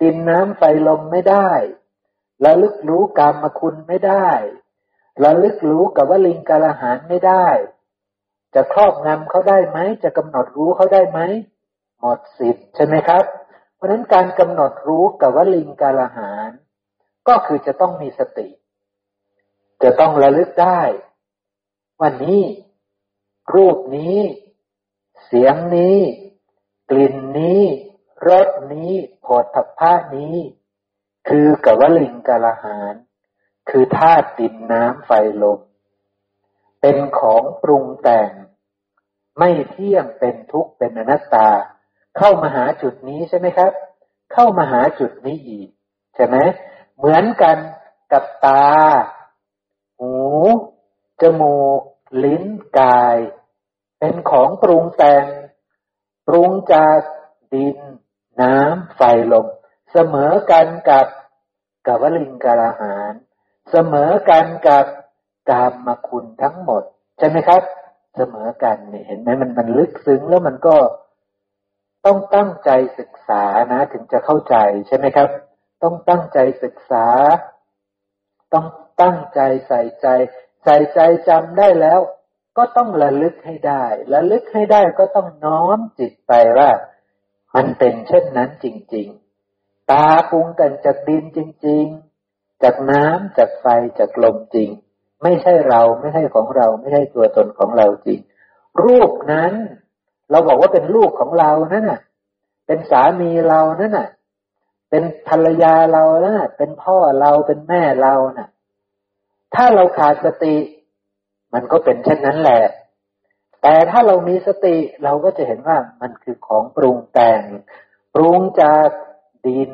ดินน้ำไฟลมไม่ได้เราลึกรู้กรรมคุณไม่ได้เราลึกรู้กับว่าลิงกาลหารไม่ได้ จะครอบงำเขาได้ไหม จะกำหนดรู้เขาได้ไหมหมดสิทธิ์ใช่ไหมครับ เพราะนั้นการกำหนดรู้กับว่าลิงกาลหารก็คือจะต้องมีสติ จะต้องระลึกได้วันนี้ รูปนี้ เสียงนี้ กลิ่นนี้ รสนี้โผฏฐัพพะนี้ คือกวลิงกาลหาร คือธาตุดินน้ำไฟลม เป็นของปรุงแต่ง ไม่เที่ยงเป็นทุกข์เป็นอนัตตา เข้ามาหาจุดนี้ใช่ไหมครับ เข้ามาหาจุดนี้อีก ใช่ไหมเหมือนกันกับตา หู จมูก ลิ้น กาย เป็นของปรุงแต่ง ปรุงจากดิน น้ำไฟลม เสมอกันกับกับวลิงกาลาหาร เสมอกันกับกามมาคุณทั้งหมด ใช่ไหมครับ เสมอกันเนี่ยเห็นไหมมันมันลึกซึ้งแล้วมันก็ต้องตั้งใจศึกษานะ ถึงจะเข้าใจใช่ไหมครับ ต้องตั้งใจศึกษา ต้องตั้งใจใส่ใจ ใส่ใจจำได้แล้ว ก็ต้องระลึกให้ได้ ระลึกให้ได้ก็ต้องน้อมจิตไปว่า มันเป็นเช่นนั้นจริง ๆ ตาปรุงแต่งจากดินจริง ๆ จากน้ำจากไฟจากลมจริง ไม่ใช่เราไม่ใช่ของเรา ไม่ใช่ตัวตนของเราจริง รูปนั้น เราบอกว่าเป็นลูกของเรานั่นน่ะ เป็นสามีเรานั่นน่ะ เป็นภรรยาเรานั่นน่ะ เป็นพ่อเราเป็นแม่เราน่ะ ถ้าเราขาดสติ มันก็เป็นเช่นนั้นแหละ แต่ถ้าเรามีสติเราก็จะเห็นว่ามันคือของปรุงแต่ง ปรุงจากดิน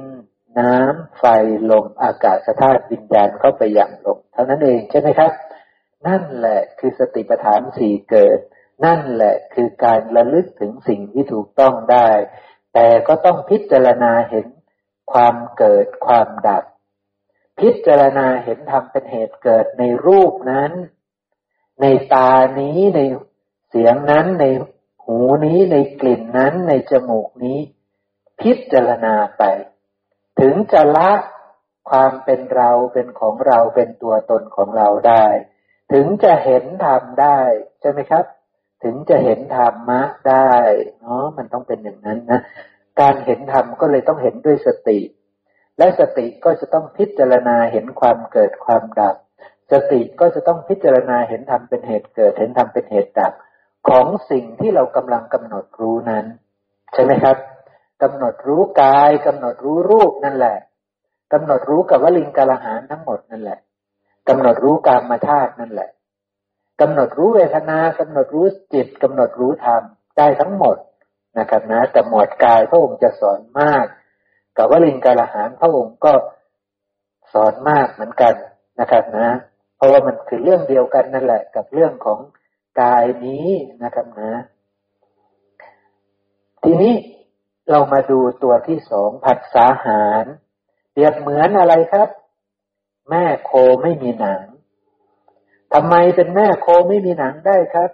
น้ำไฟลมอากาศธาตุวิญญาณเข้าไปอย่างลมเท่านั้นเองใช่ไหมครับ นั่นแหละคือสติปัฏฐานสี่เกิด นั่นแหละคือการระลึกถึงสิ่งที่ถูกต้องได้ แต่ก็ต้องพิจารณาเห็นความเกิดความดับ พิจารณาเห็นธรรมเป็นเหตุเกิดในรูปนั้น ในตานี้ใน เสียงนั้นในหูนี้ในกลิ่นนั้นในจมูกนี้ พิจารณาไป ถึงจะละความเป็นเราเป็นของเราเป็นตัวตนของเราได้ ถึงจะเห็นธรรมได้ ใช่ไหมครับ ถึงจะเห็นธรรมะได้เนาะมันต้องเป็นอย่างนั้นนะการเห็นธรรมก็เลยต้องเห็นด้วยสติ และสติก็จะต้องพิจารณาเห็นความเกิดความดับ สติก็จะต้องพิจารณาเห็นธรรมเป็นเหตุเกิด เห็นธรรมเป็นเหตุดับ ของสิ่งที่เรากำลังกำหนดรู้นั้น ใช่ไหมครับกำหนดรู้กายกำหนดรู้รูปนั่นแหละกำหนดรู้กับวลิงกาลหานทั้งหมดนั่นแหละกำหนดรู้กามมาธาตุนั่นแหละกำหนดรู้เวทนากำหนดรู้จิตกำหนดรู้ธรรมได้ทั้งหมดนะครับนะแต่หมวดกายพระองค์จะสอนมาก กับวลิงกาลหานพระองค์ก็สอนมากเหมือนกันนะครับนะ เพราะว่ามันคือเรื่องเดียวกันนั่นแหละ กับเรื่องของ กายนี้นะครับนะ ทีนี้เรามาดูตัวที่สองผัสสาหาร เปรียบเหมือนอะไรครับ แม่โคไม่มีหนังทำไมเป็นแม่โคไม่มีหนังได้ครับ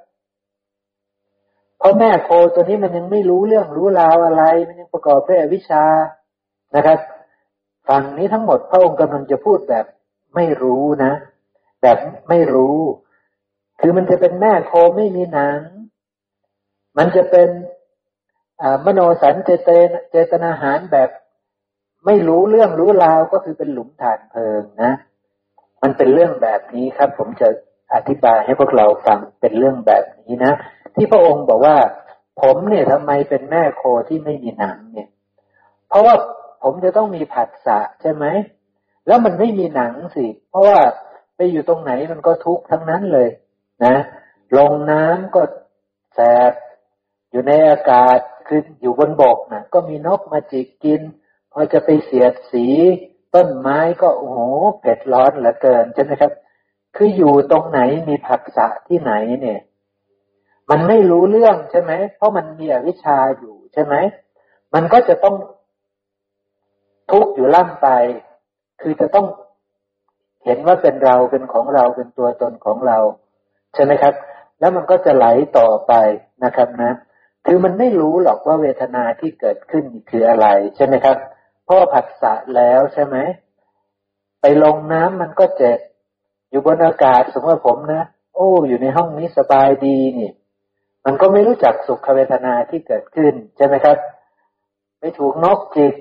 เพราะแม่โคตัวนี้มันยังไม่รู้เรื่องรู้ราวอะไร มันยังประกอบด้วยวิชานะครับฝั่งนี้ทั้งหมดพระองค์กำลังจะพูดแบบไม่รู้นะ แบบไม่รู้ คือมันจะเป็นแม่โคไม่มีหนัง มันจะเป็นมโนสันเจเตนเจตนาหารแบบ ไม่รู้เรื่องรู้ราวก็คือเป็นหลุมฐานเพลิงนะ มันเป็นเรื่องแบบนี้ครับ ผมจะอธิบายให้พวกเราฟังเป็นเรื่องแบบนี้นะ ที่พระองค์บอกว่า ผมเนี่ยทำไมเป็นแม่โคที่ไม่มีหนังเนี่ย เพราะว่าผมจะต้องมีผัสสะใช่ไหมแล้วมันไม่มีหนังสิ เพราะว่าไปอยู่ตรงไหนมันก็ทุกข์ทั้งนั้นเลย นะ ลงน้ำก็แสบ อยู่ในอากาศคืออยู่บนบกนะก็มีนกมาจิกกิน พอจะไปเสียดสี ต้นไม้ก็โอ้โหเผ็ดร้อนเหลือเกินใช่ไหมครับ คืออยู่ตรงไหนมีผัสสะที่ไหนเนี่ย มันไม่รู้เรื่องใช่ไหม เพราะมันมีอวิชชาอยู่ใช่ไหม มันก็จะต้องทุกข์อยู่ล่ำไป คือจะต้องเห็นว่าเป็นเราเป็นของเราเป็นตัวตนของเรา ใช่ไหมครับ แล้วมันก็จะไหลต่อไปนะครับนะ คือมันไม่รู้หรอกว่าเวทนาที่เกิดขึ้นคืออะไรใช่ไหมครับพราะผัสสะแล้วใช่ไหมไปลงน้ำมันก็เจ็บอยู่บนอากาศสมมติผมนะโอ้อยู่ในห้องนี้สบายดีนี่ มันก็ไม่รู้จักสุขเวทนาที่เกิดขึ้นใช่ไหมครับ ไปถูกนกจิก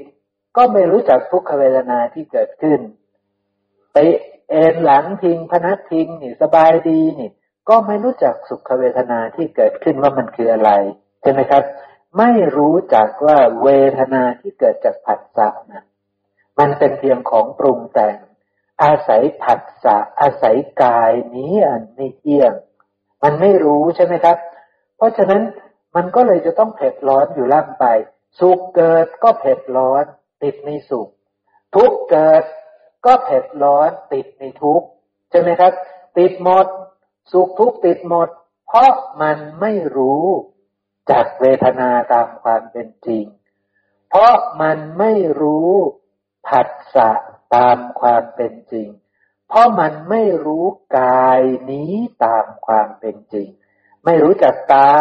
ก็ไม่รู้จักทุกขเวทนาที่เกิดขึ้น ไปเอ็นหลังทิ้งพนักทิ้งนี่สบายดีนี่ ก็ไม่รู้จักสุขเวทนาที่เกิดขึ้นว่ามันคืออะไร ใช่ไหมครับ ไม่รู้จักว่าเวทนาที่เกิดจากผัสสะนะมันเป็นเพียงของปรุงแต่ง อาศัยผัสสะอาศัยกายนี้อันไม่เที่ยง มันไม่รู้ใช่ไหมครับ เพราะฉะนั้นมันก็เลยจะต้องเผ็ดร้อนอยู่ล่ำไป สุขเกิดก็เผ็ดร้อนติดในสุข ทุกเกิดก็เผ็ดร้อนติดในทุกใช่ไหมครับ ติดหมด สุขทุกข์ติดหมด เพราะมันไม่รู้จากเวทนาตามความเป็นจริง เพราะมันไม่รู้ผัสสะตามความเป็นจริง เพราะมันไม่รู้กายนี้ตามความเป็นจริง ไม่รู้จักตา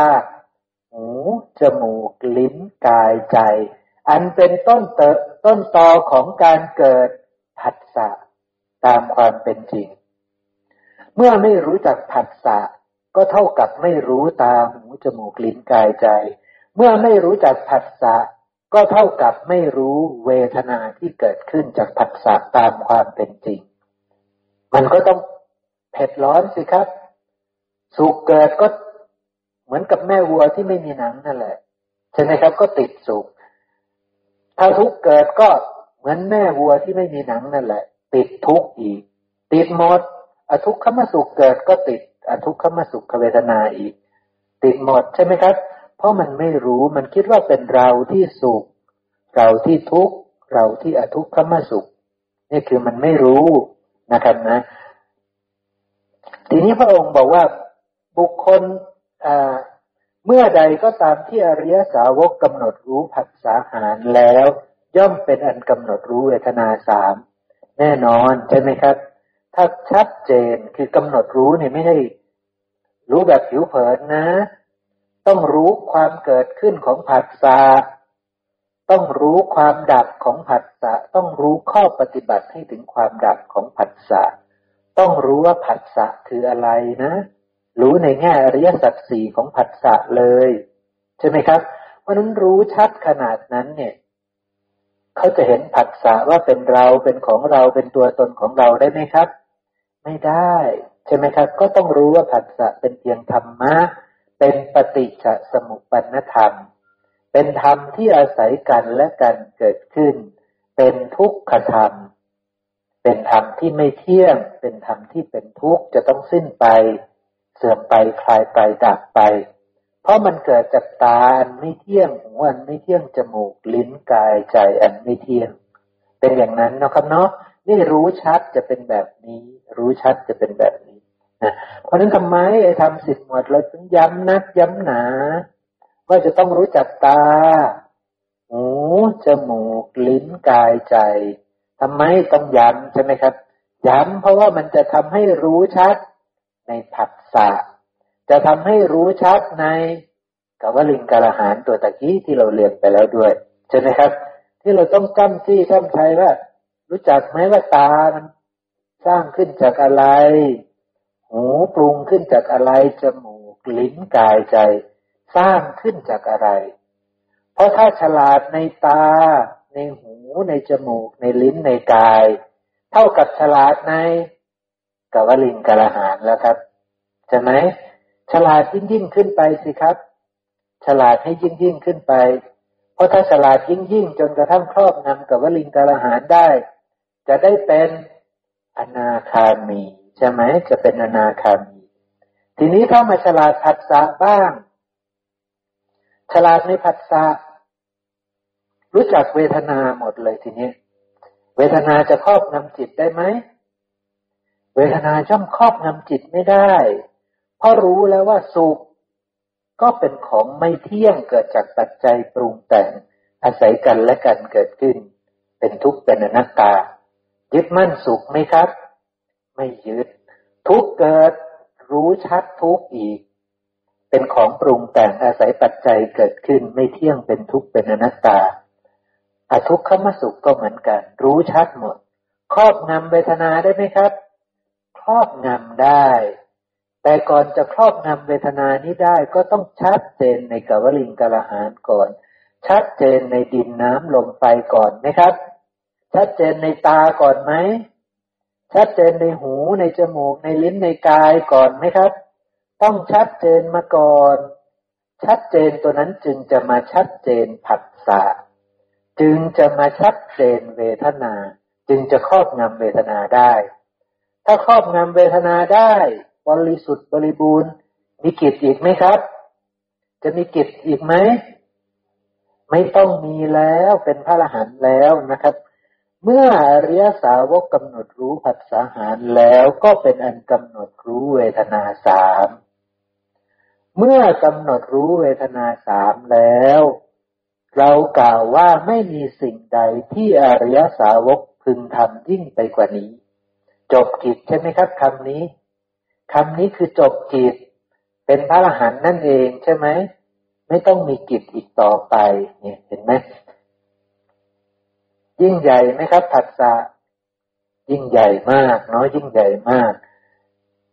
หหูจมูก ลิ้น กาย ใจ อันเป็นต้นเตต้นตอของการเกิดผัสสะตามความเป็นจริง เมื่อไม่รู้จักผัสสะก็เท่ากับไม่รู้ตาหูจมูกลิ้นกายใจ เมื่อไม่รู้จักผัสสะก็เท่ากับไม่รู้เวทนาที่เกิดขึ้นจากผัสสะตามความเป็นจริง มันก็ต้องเผ็ดร้อนสิครับ สุขเกิดก็เหมือนกับแม่วัวที่ไม่มีหนังนั่นแหละ ใช่ไหมครับ ก็ติดสุข ถ้าทุกเกิดก็เหมือนแม่วัวที่ไม่มีหนังนั่นแหละ ติดทุกข์อีก ติดหมด อทุกขมสุขเกิดก็ติด อทุกขมสุขเวทนาอีก ติดหมดใช่ไหมครับ เพราะมันไม่รู้มันคิดว่าเป็นเราที่สุข เราที่ทุกข์เราที่อทุกขมสุขนี่คือมันไม่รู้นะครับนะ ทีนี้พระองค์บอกว่าบุคคลเมื่อใดก็ตามที่อริยสาวกกำหนดรู้ผัสสะหารแล้ว ย่อมเป็นอันกำหนดรู้เวทนาสามแน่นอนใช่ไหมครับ ถ้าชัดเจนคือกำหนดรู้เนี่ยไม่ใช่รู้แบบผิวเผินนะ ต้องรู้ความเกิดขึ้นของผัสสะต้องรู้ความดับของผัสสะต้องรู้ข้อปฏิบัติให้ถึงความดับของผัสสะต้องรู้ว่าผัสสะคืออะไรนะ รู้ในแง่อริยสัจสี่ของผัสสะเลย ใช่ไหมครับ เพราะนั้นรู้ชัดขนาดนั้นเนี่ยเขาจะเห็นผัสสะว่าเป็นเราเป็นของเราเป็นตัวตนของเราได้ไหมครับ ไม่ได้ ใช่ไหมครับ ก็ต้องรู้ว่าผัสสะเป็นเพียงธรรมะ เป็นปฏิจจสมุปปนธรรม เป็นธรรมที่อาศัยกันและกันเกิดขึ้น เป็นทุกขธรรม เป็นธรรมที่ไม่เที่ยง เป็นธรรมที่เป็นทุกข์จะต้องสิ้นไป เสื่อมไปคลายไปดับไป เพราะมันเกิดจากตาอันไม่เที่ยงหูอันไม่เที่ยงจมูกลิ้นกายใจอันไม่เที่ยง เป็นอย่างนั้นนะครับเนาะ นี่รู้ชัดจะเป็นแบบนี้ รู้ชัดจะเป็นแบบนี้นะเพราะนั้นทำไมไอ้ทำสิบหมวดเราถึงย้ำนักย้ำหนาว่าจะต้องรู้จักตา หู จมูก ลิ้น กาย ใจทำไมต้องย้ำใช่ไหมครับ ย้ำเพราะว่ามันจะทำให้รู้ชัดในผัสสะ จะทำให้รู้ชัดในกวลิงกาลหารตัวตะกี้ที่เราเรียนไปแล้วด้วย ใช่ไหมครับ ที่เราต้องจำที่จำชัยว่า รู้จักไหมว่าตามันสร้างขึ้นจากอะไร หูปรุงขึ้นจากอะไร จมูก ลิ้น กายใจ สร้างขึ้นจากอะไร เพราะถ้าฉลาดในตา ในหู ในจมูก ในลิ้น ในกาย เท่ากับฉลาดในกวลิงกระหารแล้วครับใช่ไหมฉลาดยิ่งยิ่งขึ้นไปสิครับ ฉลาดให้ยิ่งยิ่งขึ้นไป เพราะถ้าฉลาดยิ่งยิ่งจนกระทั่งครอบงำกับวลิงกระหารได้ จะได้เป็นอนาคามีใช่ไหมจะเป็นอนาคามี ทีนี้ถ้ามาฉลาดผัสสะบ้าง ฉลาดในผัสสะรู้จักเวทนาหมดเลยทีนี้ เวทนาจะครอบงำจิตได้ไหม เวทนาย่อมครอบงำจิตไม่ได้ เพราะรู้แล้วว่าสุข ก็เป็นของไม่เที่ยงเกิดจากปัจจัยปรุงแต่งอาศัยกันและกันเกิดขึ้น เป็นทุกข์เป็นอนัตตา ยึดมั่นสุขไหมครับ ไม่ยึด ทุกเกิดรู้ชัดทุกอีก เป็นของปรุงแต่งอาศัยปัจจัยเกิดขึ้นไม่เที่ยงเป็นทุกข์เป็นอนัตตาอทุกขมสุขก็เหมือนกัน รู้ชัดหมด ครอบงำเวทนาได้ไหมครับ ครอบงำได้ แต่ก่อนจะครอบงำเวทนานี้ได้ก็ต้องชัดเจนในกวลิงกะละหานก่อน ชัดเจนในดินน้ำลมไฟก่อนไหมครับ ชัดเจนในตาก่อนไหมชัดเจนในหูในจมูกในลิ้นในกายก่อนไหมครับ ต้องชัดเจนมาก่อน ชัดเจนตัวนั้นจึงจะมาชัดเจนผัสสะจึงจะมาชัดเจนเวทนา จึงจะครอบงำเวทนาได้ ถ้าครอบงำเวทนาได้ บริสุทธิ์บริบูรณ์ มีกิจอีกไหมครับ จะมีกิจอีกไหม ไม่ต้องมีแล้วเป็นพระอรหันต์แล้วนะครับ เมื่ออริยสาวกกำหนดรู้ผัสสะหารแล้วก็เป็นอันกำหนดรู้เวทนาสามเมื่อกำหนดรู้เวทนาสามแล้ว เรากล่าวว่าไม่มีสิ่งใดที่อริยสาวกพึงทำยิ่งไปกว่านี้ จบกิจใช่ไหมครับคำนี้คำนี้คือจบกิจ เป็นพระอรหันต์นั่นเองใช่ไหมไม่ไม่ต้องมีกิจอีกต่อไปเนี่ยเห็นไหม ยิ่งใหญ่ไหมครับผัสสะยิ่งใหญ่มากเนาะยิ่งใหญ่มาก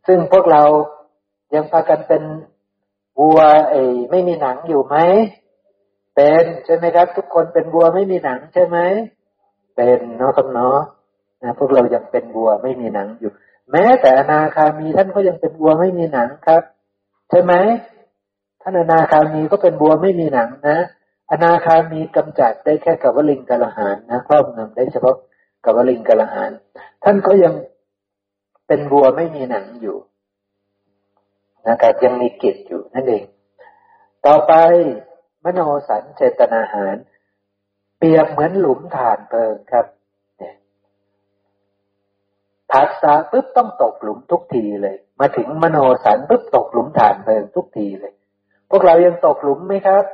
ซึ่งพวกเรายังพากันเป็นวัวไอ้ไม่มีหนังอยู่ไหมเป็นใช่ไหมครับ ทุกคนเป็นวัวไม่มีหนังใช่ไหมเป็นเนาะครับเนาะนะพวกเรายังเป็นวัวไม่มีหนังอยู่ แม้แต่อนาคามีท่านก็ยังเป็นวัวไม่มีหนังครับ ใช่ไหมท่านอนาคามีก็เป็นวัวไม่มีหนังนะ อนาคามีกำจัดได้แค่กับวลิงกละหานนะครอบงำได้เฉพาะกับวลิงกละหานท่านก็ยังเป็นวัวไม่มีหนังอยู่นะครับยังมีกิจอยู่นั่นเอง ต่อไปมโนสันเจตนาหาร เปรียบเหมือนหลุมฐานเพลิงครับผัสสะปุ๊บต้องตกหลุมทุกทีเลย มาถึงมโนสันปุ๊บตกหลุมฐานเพลิงทุกทีเลย พวกเรายังตกหลุมไหมครับ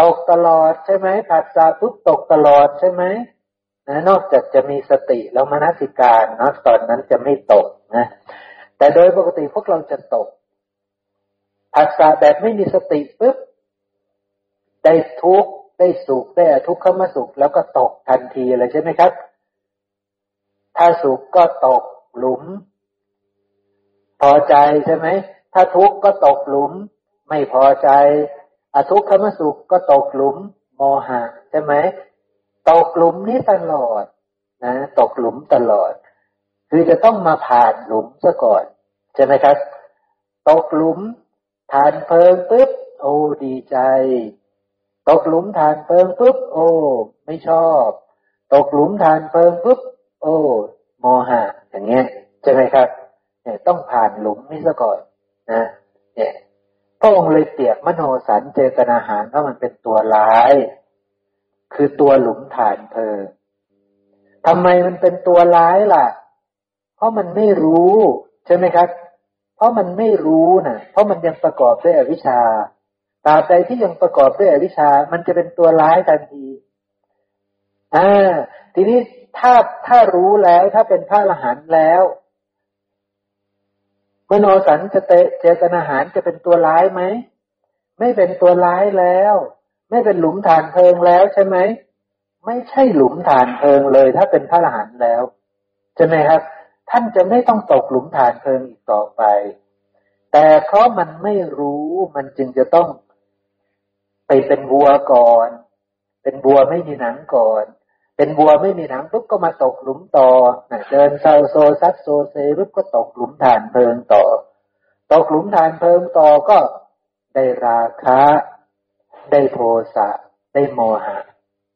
ตกตลอดใช่ไหมผัสสะปุ๊บตกตลอดใช่ไหมนะนอกจากจะมีสติแล้วมนสิการนะตอนนั้นจะไม่ตกนะ แต่โดยปกติพวกเราจะตกผัสสะแบบไม่มีสติปุ๊บได้ทุกข์ได้สุขได้ทุกข์เข้ามาสุขแล้วก็ตกทันทีเลยใช่ไหมครับ ถ้าสุขก็ตกหลุม พอใจใช่ไหมถ้าทุกข์ก็ตกหลุม ไม่พอใจ อทุกขมสุขก็ตกหลุมโมหะใช่ไหมตกหลุมนี้ตลอดนะตกหลุมตลอด คือจะต้องมาผ่านหลุมซะก่อน ใช่ไหมครับ ตกหลุมทานเพลิงปุ๊บโอ้ดีใจ ตกหลุมฐานเพลิงปุ๊บโอ้ไม่ชอบ ตกหลุมฐานเพลิงปุ๊บโอ้โมหะอย่างเงี้ยใช่ไหมครับ เนี่ยต้องผ่านหลุมนี้ซะก่อนนะ เนี่ย ระองค์เลยเปรียบมโนสันเจตนาหารว่ามันเป็นตัวร้าย คือตัวหลุมฐานเพลิงทำไมมันเป็นตัวร้ายล่ะ เพราะมันไม่รู้ใช่ไหมครับ เพราะมันไม่รู้นะเพราะมันยังประกอบด้วยอวิชชาตราบใดที่ยังประกอบด้วยอวิชชา มันจะเป็นตัวร้ายทันทีอ่าทีนี้ถ้าถ้ารู้แล้วถ้าเป็นพระอรหันต์แล้ว มโนสันจะเตเจตนาหารจะเป็นตัวร้ายไหม ไม่เป็นตัวร้ายแล้ว ไม่เป็นหลุมฐานเพลิงแล้วใช่ไหม ไม่ใช่หลุมฐานเพลิงเลย ถ้าเป็นพระอรหันต์แล้วใช่ไหมครับ ท่านจะไม่ต้องตกหลุมฐานเพลิงอีกต่อไป แต่เพราะมันไม่รู้มันจึงจะต้องไปเป็นวัวก่อน เป็นวัวไม่มีหนังก่อน เป็นวัวไม่มีหนังปุ๊บก็มาตกหลุมต่อเดินเซาโซซัดโซเซปุ๊บก็ตกหลุมฐานเพลิงต่อ ตกหลุมฐานเพลิงต่อก็ได้ราคะ ได้โทสะได้โมหะ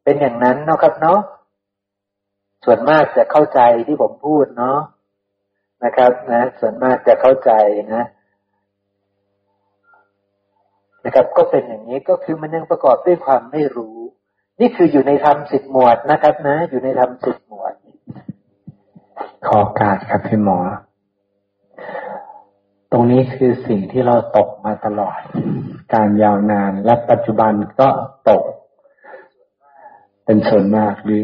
เป็นอย่างนั้นเนาะครับเนาะส่วนมากจะเข้าใจที่ผมพูดเนาะนะครับ นะ ส่วนมากจะเข้าใจนะนะครับ ก็เป็นอย่างนี้ก็คือมันยังประกอบด้วยความไม่รู้ นี่คืออยู่ในธรรมสิบหมวดนะครับนะ อยู่ในธรรมสิบหมวด ขอการครับพี่หมอ ตรงนี้คือสิ่งที่เราตกมาตลอด การยาวนานและปัจจุบันก็ตก เป็นส่วนมากหรือ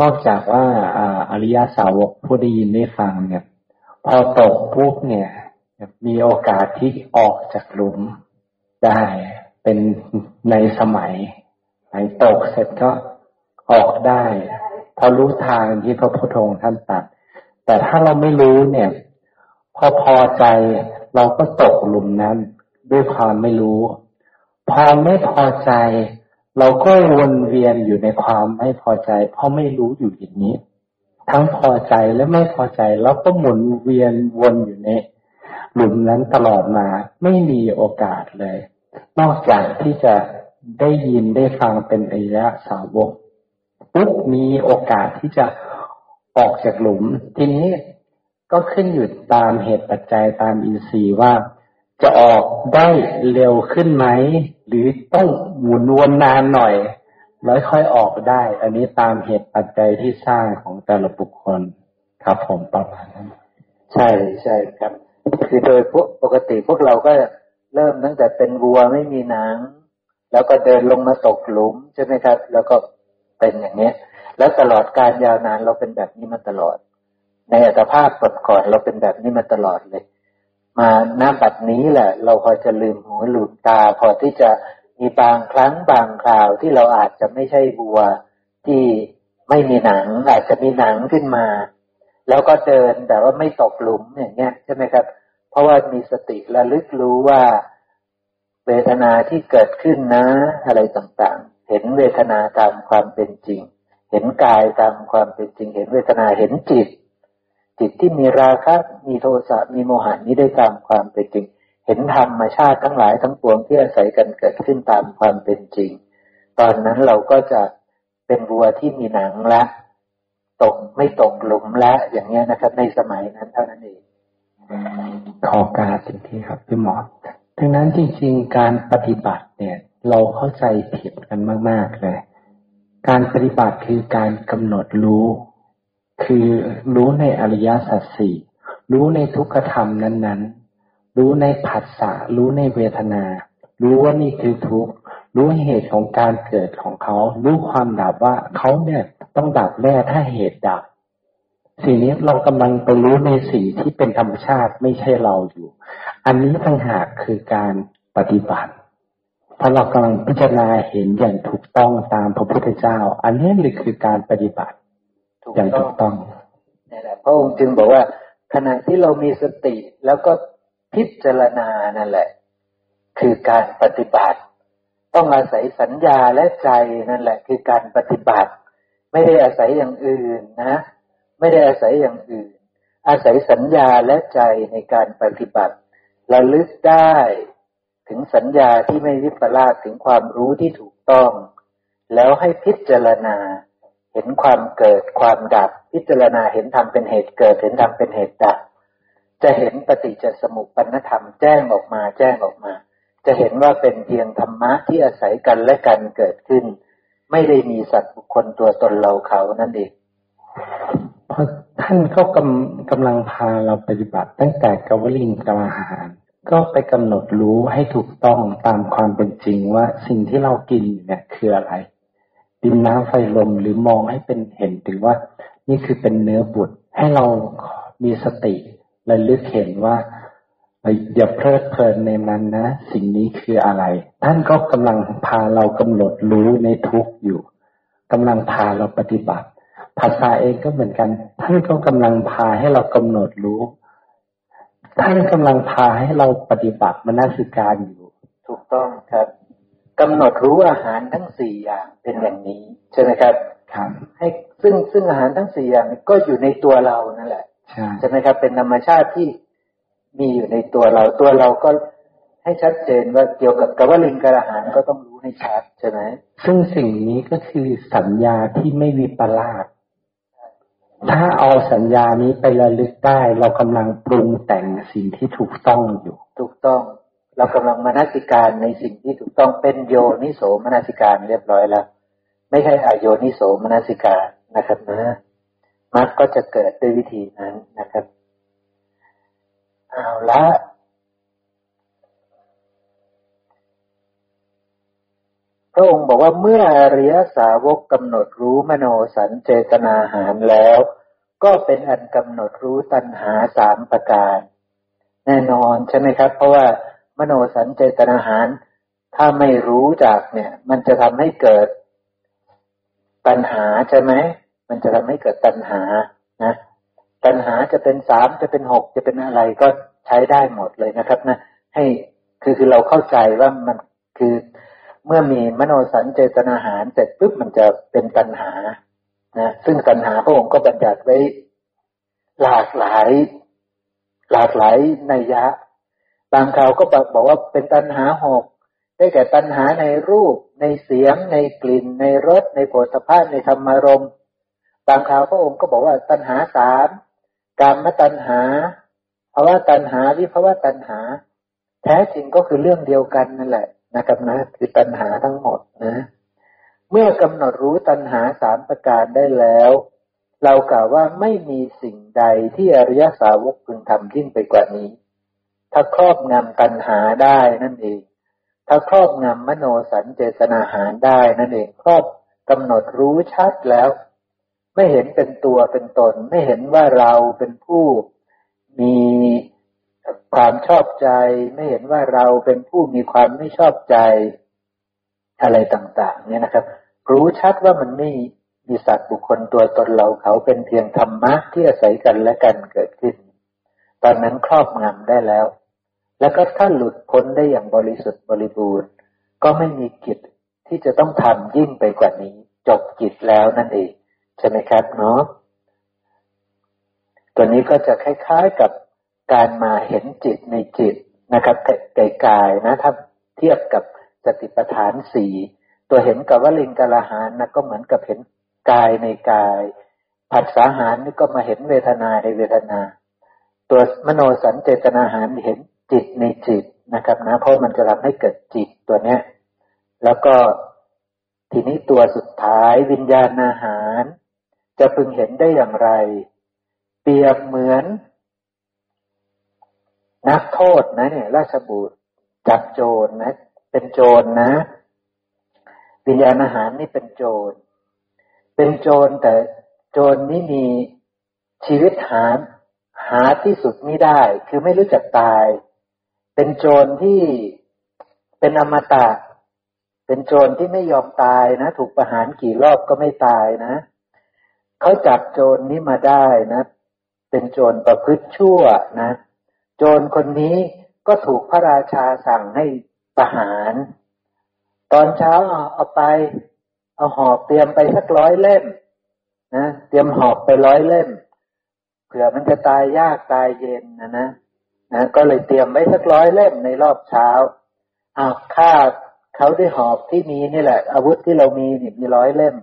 นอกจากว่าอริยสาวกผู้ได้ยินได้ฟังเนี่ย พอตกปุ๊บเนี่ย มีโอกาสที่ออกจากหลุมได้เป็นในสมัย ไหนตกเสร็จก็ออกได้พอรู้ทางที่พระพุทธองค์ท่านตัด แต่ถ้าเราไม่รู้เนี่ย พอพอใจเราก็ตกหลุมนั้น ด้วยความไม่รู้ พอไม่พอใจ เราก็วนเวียนอยู่ในความไม่พอใจ เพราะไม่รู้อยู่อย่างนี้ ทั้งพอใจและไม่พอใจแล้วก็หมุนเวียนวนอยู่ในหลุมนั้นตลอดมา ไม่มีโอกาสเลย นอกจากที่จะ ได้ยินได้ฟังเป็นอริยะสาวกปุ๊บมีโอกาสที่จะออกจากหลุม ทีนี้ก็ขึ้นอยู่ตามเหตุปัจจัยตามอินทรีย์ว่า จะออกได้เร็วขึ้นไหม หรือต้องหมุนวนนานหน่อย แล้วค่อยออกได้ อันนี้ตามเหตุปัจจัยที่สร้างของแต่ละบุคคลครับผมประมาณนั้นใช่ใช่ครับ คือโดยปกติพวกเราก็เริ่มตั้งแต่เป็นวัวไม่มีหนัง แล้วก็เดินลงมาตกหลุมใช่ไหมครับ แล้วก็เป็นอย่างนี้ แล้วตลอดการยาวนานเราเป็นแบบนี้มาตลอด ในอัตภาพก่อนเราเป็นแบบนี้มาตลอดเลย มาหน้าบัดนี้แหละ เราพอจะลืมหูลืมตา พอที่จะมีบางครั้งบางคราวที่เราอาจจะไม่ใช่บัวที่ไม่มีหนัง อาจจะมีหนังขึ้นมา แล้วก็เดินแต่ว่าไม่ตกหลุมอย่างเงี้ยใช่ไหมครับ เพราะว่ามีสติระลึกรู้ว่า เวทนาที่เกิดขึ้นนะ อะไรต่างๆ เห็นเวทนาตามความเป็นจริง เห็นกายตามความเป็นจริง เห็นเวทนาเห็นจิต จิตที่มีราคะมีโทสะมีโมหะนี้ได้ตามความเป็นจริง เห็นธรรมชาติทั้งหลายทั้งปวงที่อาศัยกันเกิดขึ้นตามความเป็นจริง ตอนนั้นเราก็จะเป็นวัวที่มีหนังละตกไม่ตกหลุมละอย่างเงี้ยนะครับ ในสมัยนั้นเท่านั้นเองขอการสิ่งที่ครับพี่หมอ ดังนั้นจริงๆ การปฏิบัติเนี่ย เราเข้าใจผิดกันมาก ๆ เลย การปฏิบัติคือการกำหนดรู้ คือรู้ในอริยสัจสี่รู้ในทุกขธรรมนั้น ๆ รู้ในผัสสะรู้ในเวทนา รู้ว่านี่คือทุกข์รู้เหตุของการเกิดของเขา รู้ความดับว่าเขาเนี่ยต้องดับแน่ถ้าเหตุดับสิ่งนี้เรากำลังไปรู้ในสิ่งที่เป็นธรรมชาติไม่ใช่เราอยู่ อันนี้ต่างหากคือการปฏิบัติถ้าเรากำลังพิจารณาเห็นอย่างถูกต้องตามพระพุทธเจ้า อันนี้เลยคือการปฏิบัติอย่างถูกต้องนี่แหละพระองค์จึงบอกว่า ขณะที่เรามีสติแล้วก็พิจารณานั่นแหละ คือการปฏิบัติ ต้องอาศัยสัญญาและใจนั่นแหละ คือการปฏิบัติ ไม่ได้อาศัยอย่างอื่นนะ ไม่ได้อาศัยอย่างอื่น อาศัยสัญญาและใจในการปฏิบัติ ระลึกได้ ถึงสัญญาที่ไม่วิปลาสถึงความรู้ที่ถูกต้อง แล้วให้พิจารณา เห็นความเกิดความดับ พิจารณาเห็นธรรมเป็นเหตุเกิดเห็นธรรมเป็นเหตุดับ จะเห็นปฏิจจสมุปปนธรรมแจ้งออกมาแจ้งออกมา จะเห็นว่าเป็นเพียงธรรมะที่อาศัยกันและกันเกิดขึ้น ไม่ได้มีสัตว์บุคคลตัวตนเราเขานั่นเอง ท่านก็กำกำลังพาเราปฏิบัติ ตั้งแต่กวลิงกลาหาร ก็ไปกำหนดรู้ให้ถูกต้องตามความเป็นจริงว่าสิ่งที่เรากินเนี่ยคืออะไร ดินน้ำไฟลมหรือมองให้เป็นเห็นถึงว่า นี่คือเป็นเนื้อบุตรให้เรามีสติและลึกเห็นว่าอย่าเพลิดเพลินในมันนะ สิ่งนี้คืออะไร ท่านก็กำลังพาเรากำหนดรู้ในทุกอยู่กำลังพาเราปฏิบัติ ภาษาเองก็เหมือนกัน ท่านก็กำลังพาให้เรากำหนดรู้ ท่านกำลังพาให้เราปฏิบัติมนสิการอยู่ ถูกต้องครับกำหนดรู้อาหารทั้งสี่อย่างเป็นอย่างนี้ ใช่ไหมครับครับให้ซึ่งซึ่งอาหารทั้งสี่อย่างก็อยู่ในตัวเรานั่นแหละใช่ไหมครับ เป็นธรรมชาติที่มีอยู่ในตัวเราตัวเราก็ให้ชัดเจนว่าเกี่ยวกับกวลิงกระหารก็ต้องรู้ให้ชัดใช่ไหมซึ่งสิ่งนี้ก็คือสัญญาที่ไม่มีประลาด ถ้าเอาสัญญานี้ไประลึกได้ เรากำลังปรุงแต่งสิ่งที่ถูกต้องอยู่ ถูกต้อง เรากำลังมนสิการในสิ่งที่ถูกต้องเป็นโยนิโสมนสิการเรียบร้อยแล้ว ไม่ใช่อโยนิโสมนสิการนะครับนะมักก็จะเกิดด้วยวิธีนั้นนะครับ เอาละพ ระองค์บอกว่าเมื่ออริยสาวกกำหนดรู้มโนสันเจตนาหารแล้ว ก็เป็นอันกำหนดรู้ตัณหาสามประการ แน่นอนใช่ไหมครับ เพราะว่ามโนสันเจตนาหาร ถ้าไม่รู้จักเนี่ย มันจะทำให้เกิดตัณหาใช่ไหมมันจะทำให้เกิดตัณหานะปัญหาจะเป็นสามจะเป็นหกจะเป็นอะไรก็ใช้ได้หมดเลยนะครับ นะ ให้คือคือเราเข้าใจว่ามันคือ เมื่อมีมโนสัญเจตนาหารเสร็จปุ๊บมันจะเป็นปัญหานะซึ่งปัญหาพระองค์ก็บัญญัติไว้ หลากหลาย หลากหลายในยะ บางคราวก็บอกว่าเป็นตัณหาหกได้แก่ตัณหาในรูป ในเสียง ในกลิ่น ในรส ในโผฏฐาในธรรมารมบางคราวพระองค์ก็บอกว่าตัณหาสามการมตัณหาภาวะตัณหาวิภาวะตัณหา แท้จริงก็คือเรื่องเดียวกันนั่นแหละ นะครับนะคือตัณหาทั้งหมดนะ เมื่อกำหนดรู้ตัณหาสามประการได้แล้ว เรากล่าวว่าไม่มีสิ่งใดที่อริยสาวกพึงทำยิ่งไปกว่านี้ ถ้าครอบงำตัณหาได้นั่นเอง ถ้าครอบงำมโนสัญเจตนาหารได้นั่นเองครอบกำหนดรู้ชัดแล้ว ไม่เห็นเป็นตัวเป็นตน ไม่เห็นว่าเราเป็นผู้มี ความชอบใจ ไม่เห็นว่าเราเป็นผู้มีความไม่ชอบใจอะไรต่าง ๆ เนี่ยนะครับ รู้ชัดว่ามันไม่มีสัตว์บุคคลตัวตนเราเขาเป็นเพียงธรรมะที่อาศัยกันและกันเกิดขึ้น ตอนนั้นครอบงำได้แล้ว แล้วก็ถ้าหลุดพ้นได้อย่างบริสุทธิ์บริบูรณ์ ก็ไม่มีกิจที่จะต้องทำยิ่งไปกว่านี้ จบกิจแล้วนั่นเอง ใช่ไหมครับเนาะตัวนี้ก็จะคล้ายๆกับ การมาเห็นจิตในจิตนะครับไกลๆนะถ้าเทียบกับสติปัฏฐานสี่ตัวเห็นกับวลิงกลาหานนะก็เหมือนกับเห็นกายในกาย ผัสสาหารนี่ก็มาเห็นเวทนาในเวทนา ตัวมโนสัญเจตนาหารเห็นจิตในจิตนะครับนะเพราะมันจะทำให้เกิดจิตตัวเนี้ย แล้วก็ทีนี้ตัวสุดท้ายวิญญาณอาหาร จะพึงเห็นได้อย่างไร เปรียบเหมือน นักโทษนะเนี่ยราชบุตรจับโจรนะ เป็นโจรนะ วิญญาณอาหารนี่เป็นโจร เป็นโจรแต่โจรนี้มีชีวิตหาหาที่สุดไม่ได้ คือไม่รู้จักตาย เป็นโจรที่เป็นอมตะ เป็นโจรที่ไม่ยอมตายนะ ถูกประหารกี่รอบก็ไม่ตายนะเขาจับโจรนี้มาได้นะ เป็นโจรประพฤติชั่วนะ โจรคนนี้ก็ถูกพระราชาสั่งให้ประหาร ตอนเช้าเอาไป เอาหอบเตรียมไปสักร้อยเล่มนะเตรียมหอบไปร้อยเล่ม เผื่อมันจะตายยากตายเย็นนะนะนะก็เลยเตรียมไว้สักร้อยเล่มในรอบเช้าเอาฆ่าเขาได้หอบที่มีนี่แหละ อาวุธที่เรามีนี่มีร้อยเล่ม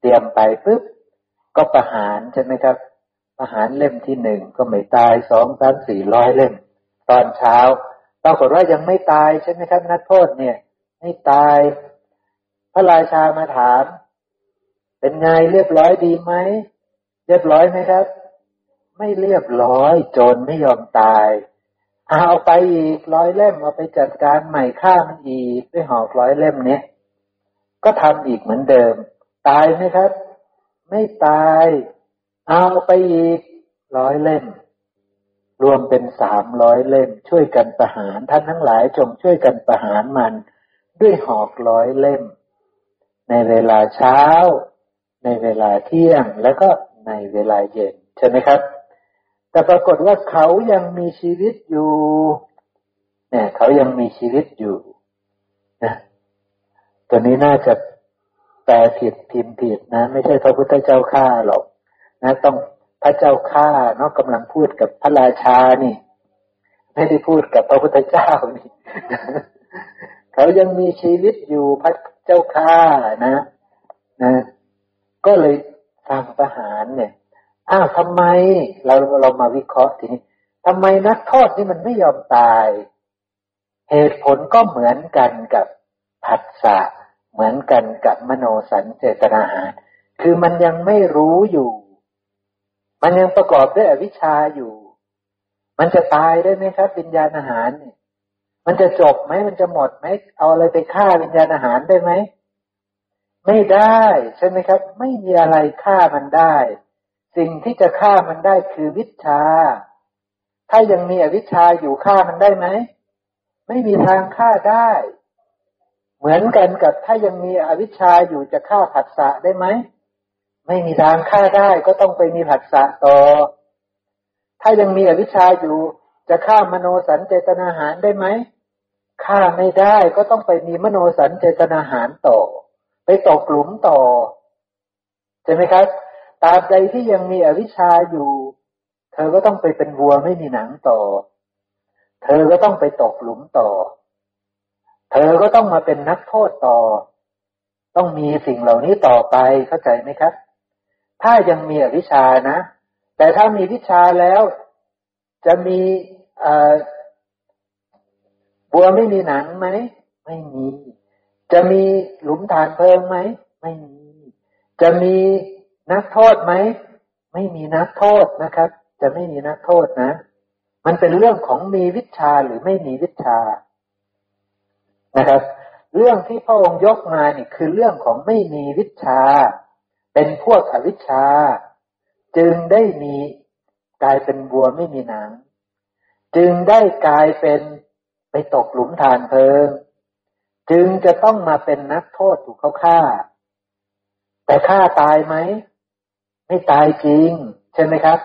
เตรียมไปปุ๊บก็ประหารใช่ไหมครับ ประหารเล่มที่หนึ่งก็ไม่ตายสองสามสี่ร้อยเล่ม ตอนเช้าปรากฏว่ายังไม่ตายใช่ไหมครับนักโทษเนี่ย ไม่ตาย พระราชามาถาม เป็นไงเรียบร้อยดีไหมเรียบร้อยไหมครับ ไม่เรียบร้อยโจรไม่ยอมตายเอาไปอีกร้อยเล่มเอาไปจัดการใหม่ฆ่ามันอีกด้วยหอกร้อยเล่มเนี้ยก็ทำอีกเหมือนเดิม ตายไหมครับ ไม่ตาย เอาไปอีกร้อยเล่ม รวมเป็นสามร้อยเล่ม ช่วยกันประหารท่านทั้งหลายจงช่วยกันประหารมัน ด้วยหอกร้อยเล่ม ในเวลาเช้า ในเวลาเที่ยงแล้วก็ในเวลาเย็นใช่ไหมครับ แต่ปรากฏว่าเขายังมีชีวิตอยู่เนี่ยเขายังมีชีวิตอยู่นะตัวนี้น่าจะแปลผิดพิมพ์ผิดนะ ไม่ใช่พระพุทธเจ้าข้าหรอก นะต้องพระเจ้าข้าเนาะกำลังพูดกับพระราชานี่ ไม่ได้พูดกับพระพุทธเจ้านี่เขายังมีชีวิตอยู่พระเจ้าข้านะนะก็เลยทำประหารเนี่ยอ้าวทำไมเราเรามาวิเคราะห์ทีนี้ทำไมนักโทษนี่มันไม่ยอมตาย เหตุผลก็เหมือนกันกับผัสสะเหมือนกันกับมโนสัญเจตนาหารคือมันยังไม่รู้อยู่ มันยังประกอบด้วยอวิชชาอยู่ มันจะตายได้ไหมครับวิญญาณอาหารเนี่ย มันจะจบไหมมันจะหมดไหมเอาอะไรไปฆ่าวิญญาณอาหารได้ไหมไม่ได้ใช่ไหมครับ ไม่มีอะไรฆ่ามันได้ สิ่งที่จะฆ่ามันได้คือวิชา ถ้ายังมีอวิชชาอยู่ฆ่ามันได้ไหมไม่มีทางฆ่าได้ เหมือนกันกับถ้ายังมีอวิชชาอยู่จะฆ่าผัสสะได้ไหม ไม่มีทางฆ่าได้ก็ต้องไปมีผัสสะต่อ ถ้ายังมีอวิชชาอยู่ จะฆ่ามโนสัญเจตนาหารได้ไหมฆ่าไม่ได้ก็ต้องไปมีมโนสัญเจตนาหารต่อ ไปตกหลุมต่อใช่ไหมครับตราบใดที่ยังมีอวิชชาอยู่ เธอก็ต้องไปเป็นวัวไม่มีหนังต่อ เธอก็ต้องไปตกหลุมต่อ เธอก็ต้องมาเป็นนักโทษต่อ ต้องมีสิ่งเหล่านี้ต่อไปเข้าใจไหมครับ ถ้ายังมีอวิชานะ แต่ถ้ามีวิชาแล้ว จะมีบัวไม่มีหนังไหม ไม่มี จะมีหลุมฐานเพลิงไหม ไม่มี จะมีนักโทษไหม ไม่มีนักโทษนะครับ จะไม่มีนักโทษนะ มันเป็นเรื่องของมีวิชาหรือไม่มีวิชานะครับ เรื่องที่พระองค์ยกมานี่คือเรื่องของไม่มีวิชา เป็นพวกอวิชชา จึงได้มีกลายเป็นบัวไม่มีหนัง จึงได้กลายเป็นไปตกหลุมฐานเพลิง จึงจะต้องมาเป็นนักโทษถูกเขาฆ่า แต่ฆ่าตายไหม ไม่ตายจริง ใช่ไหมครับ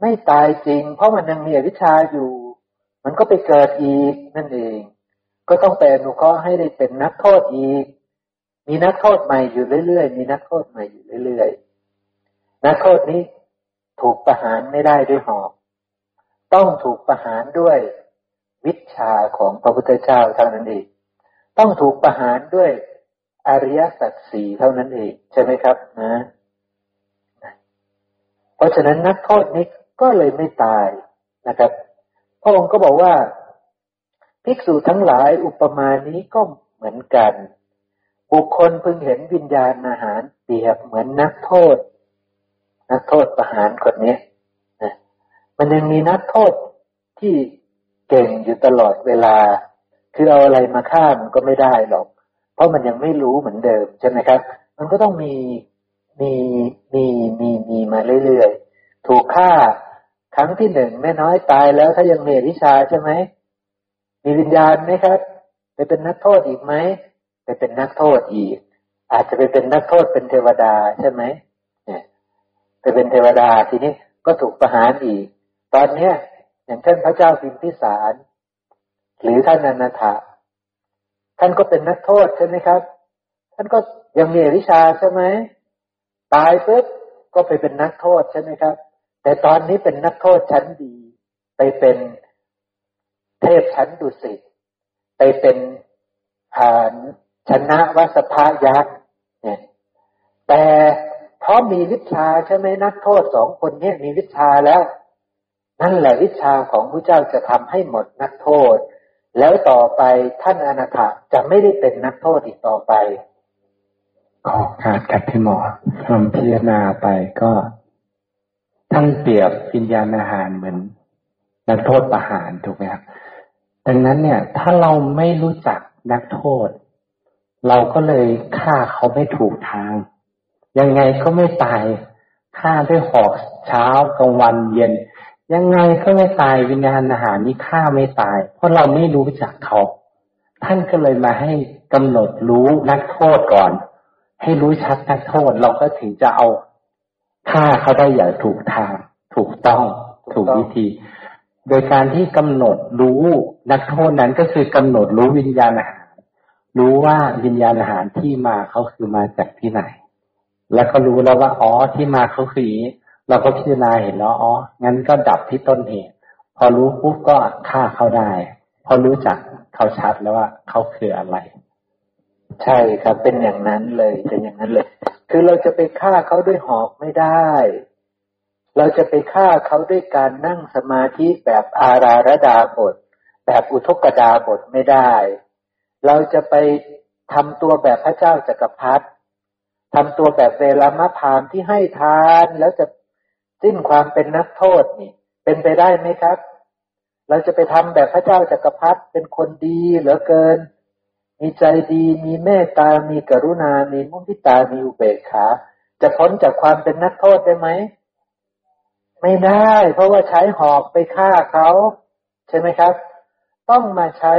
ไม่ตายจริง เพราะมันยังมีอวิชชาอยู่ มันก็ไปเกิดอีกนั่นเอง ก็ต้องไปอนุเคราะห์ให้ได้เป็นนักโทษอีก มีนักโทษใหม่อยู่เรื่อยๆ มีนักโทษใหม่อยู่เรื่อยๆ นักโทษนี้ถูกประหารไม่ได้ด้วยหอก ต้องถูกประหารด้วยวิชาของพระพุทธเจ้าเท่านั้นเอง ต้องถูกประหารด้วยอริยสัจสี่เท่านั้นเองใช่ไหมครับนะ เพราะฉะนั้นนักโทษนี้ก็เลยไม่ตายนะครับ พระองค์ก็บอกว่า ภิกษุทั้งหลายอุปมานี้ก็เหมือนกัน บุคคลพึงเห็นวิญญาณอาหารเปรียบเหมือนนักโทษ นักโทษประหารคนนี้นะมันยังมีนักโทษที่เก่งอยู่ตลอดเวลา คือเอาอะไรมาฆ่ามันก็ไม่ได้หรอก เพราะมันยังไม่รู้เหมือนเดิมใช่ไหมครับ มันก็ต้องมีมีมีมีมีมาเรื่อยๆ ถูกฆ่าครั้งที่หนึ่งแม่น้อยตายแล้วถ้ายังมีวิชาใช่ไหมมีวิญญาณไหมครับไปเป็นนักโทษอีกไหม ไปเป็นนักโทษอีก อาจจะไปเป็นนักโทษเป็นเทวดาใช่ไหมเนี่ยไปเป็นเทวดาทีนี้ก็ถูกประหารอีก ตอนเนี้ย อย่างเช่นพระเจ้าพิมพิสารหรือท่านอนาถาท่านก็เป็นนักโทษใช่ไหมครับ ท่านก็ยังมีวิชาใช่ไหมตายปุ๊บก็ไปเป็นนักโทษใช่ไหมครับ แต่ตอนนี้เป็นนักโทษชั้นดี ไปเป็นเทพชั้นดุสิตไปเป็น ชนะวัสภายักษ์เนี่ยแต่เพราะมีวิชาใช่ไหมนักโทษสองคนนี้มีวิชาแล้ว นั่นแหละวิชาของพระเจ้าจะทำให้หมดนักโทษ แล้วต่อไปท่านอนาถจะไม่ได้เป็นนักโทษอีกต่อไปขอขาดกับพี่หมอคำพิจารณาไปก็ท่านเปรียบวิญญาณอาหารเหมือน นักโทษประหารถูกไหมครับดังนั้นเนี่ย ถ้าเราไม่รู้จักนักโทษ เราก็เลยฆ่าเขาไม่ถูกทาง ยังไงก็ไม่ตายฆ่าด้วยหอกเช้ากลางวันเย็น ยังไงก็ไม่ตายวิญญาณอาหารนี้ฆ่าไม่ตาย เพราะเราไม่รู้จักเขาท่านก็เลยมาให้กำหนดรู้นักโทษก่อน ให้รู้ชัดนักโทษเราก็ถึงจะเอาฆ่าเขาได้อย่างถูกทาง ถูกต้องถูกวิธี โดยการที่กำหนดรู้นักโทษนั้นก็คือกำหนดรู้วิญญาณอาหาร รู้ว่าวิญญาณอาหารที่มาเขาคือมาจากที่ไหน แล้วก็รู้แล้วว่าอ๋อที่มาเขาคือเราก็พิจารณาเห็นแล้วอ๋องั้นก็ดับที่ต้นเหตุ พอรู้ปุ๊บก็ฆ่าเขาได้ พอรู้จักเขาชัดแล้วว่าเขาคืออะไร ใช่ครับเป็นอย่างนั้นเลยเป็นอย่างนั้นเลย คือเราจะไปฆ่าเขาด้วยหอกไม่ได้ เราจะไปฆ่าเขาด้วยการนั่งสมาธิแบบอาราระดาบท แบบอุทกดาบทไม่ได้ เราจะไปทำตัวแบบพระเจ้าจากักรพรรดิทำตัวแบบเวลามะพามที่ให้ทานแล้วจะสิ้นความเป็นนักโทษนี่ เป็นไปได้ไหมครับ เราจะไปทำแบบพระเจ้าจากักรพรรดิเป็นคนดีเหลือเกิน มีใจดีมีเมตตา มีกรุณา มีมุทิตา มีอุเบกขา จะพ้นจากความเป็นนักโทษได้ไหมไม่ได้ เพราะว่าใช้หอกไปฆ่าเขา ใช่ไหมครับ ต้องมาใช้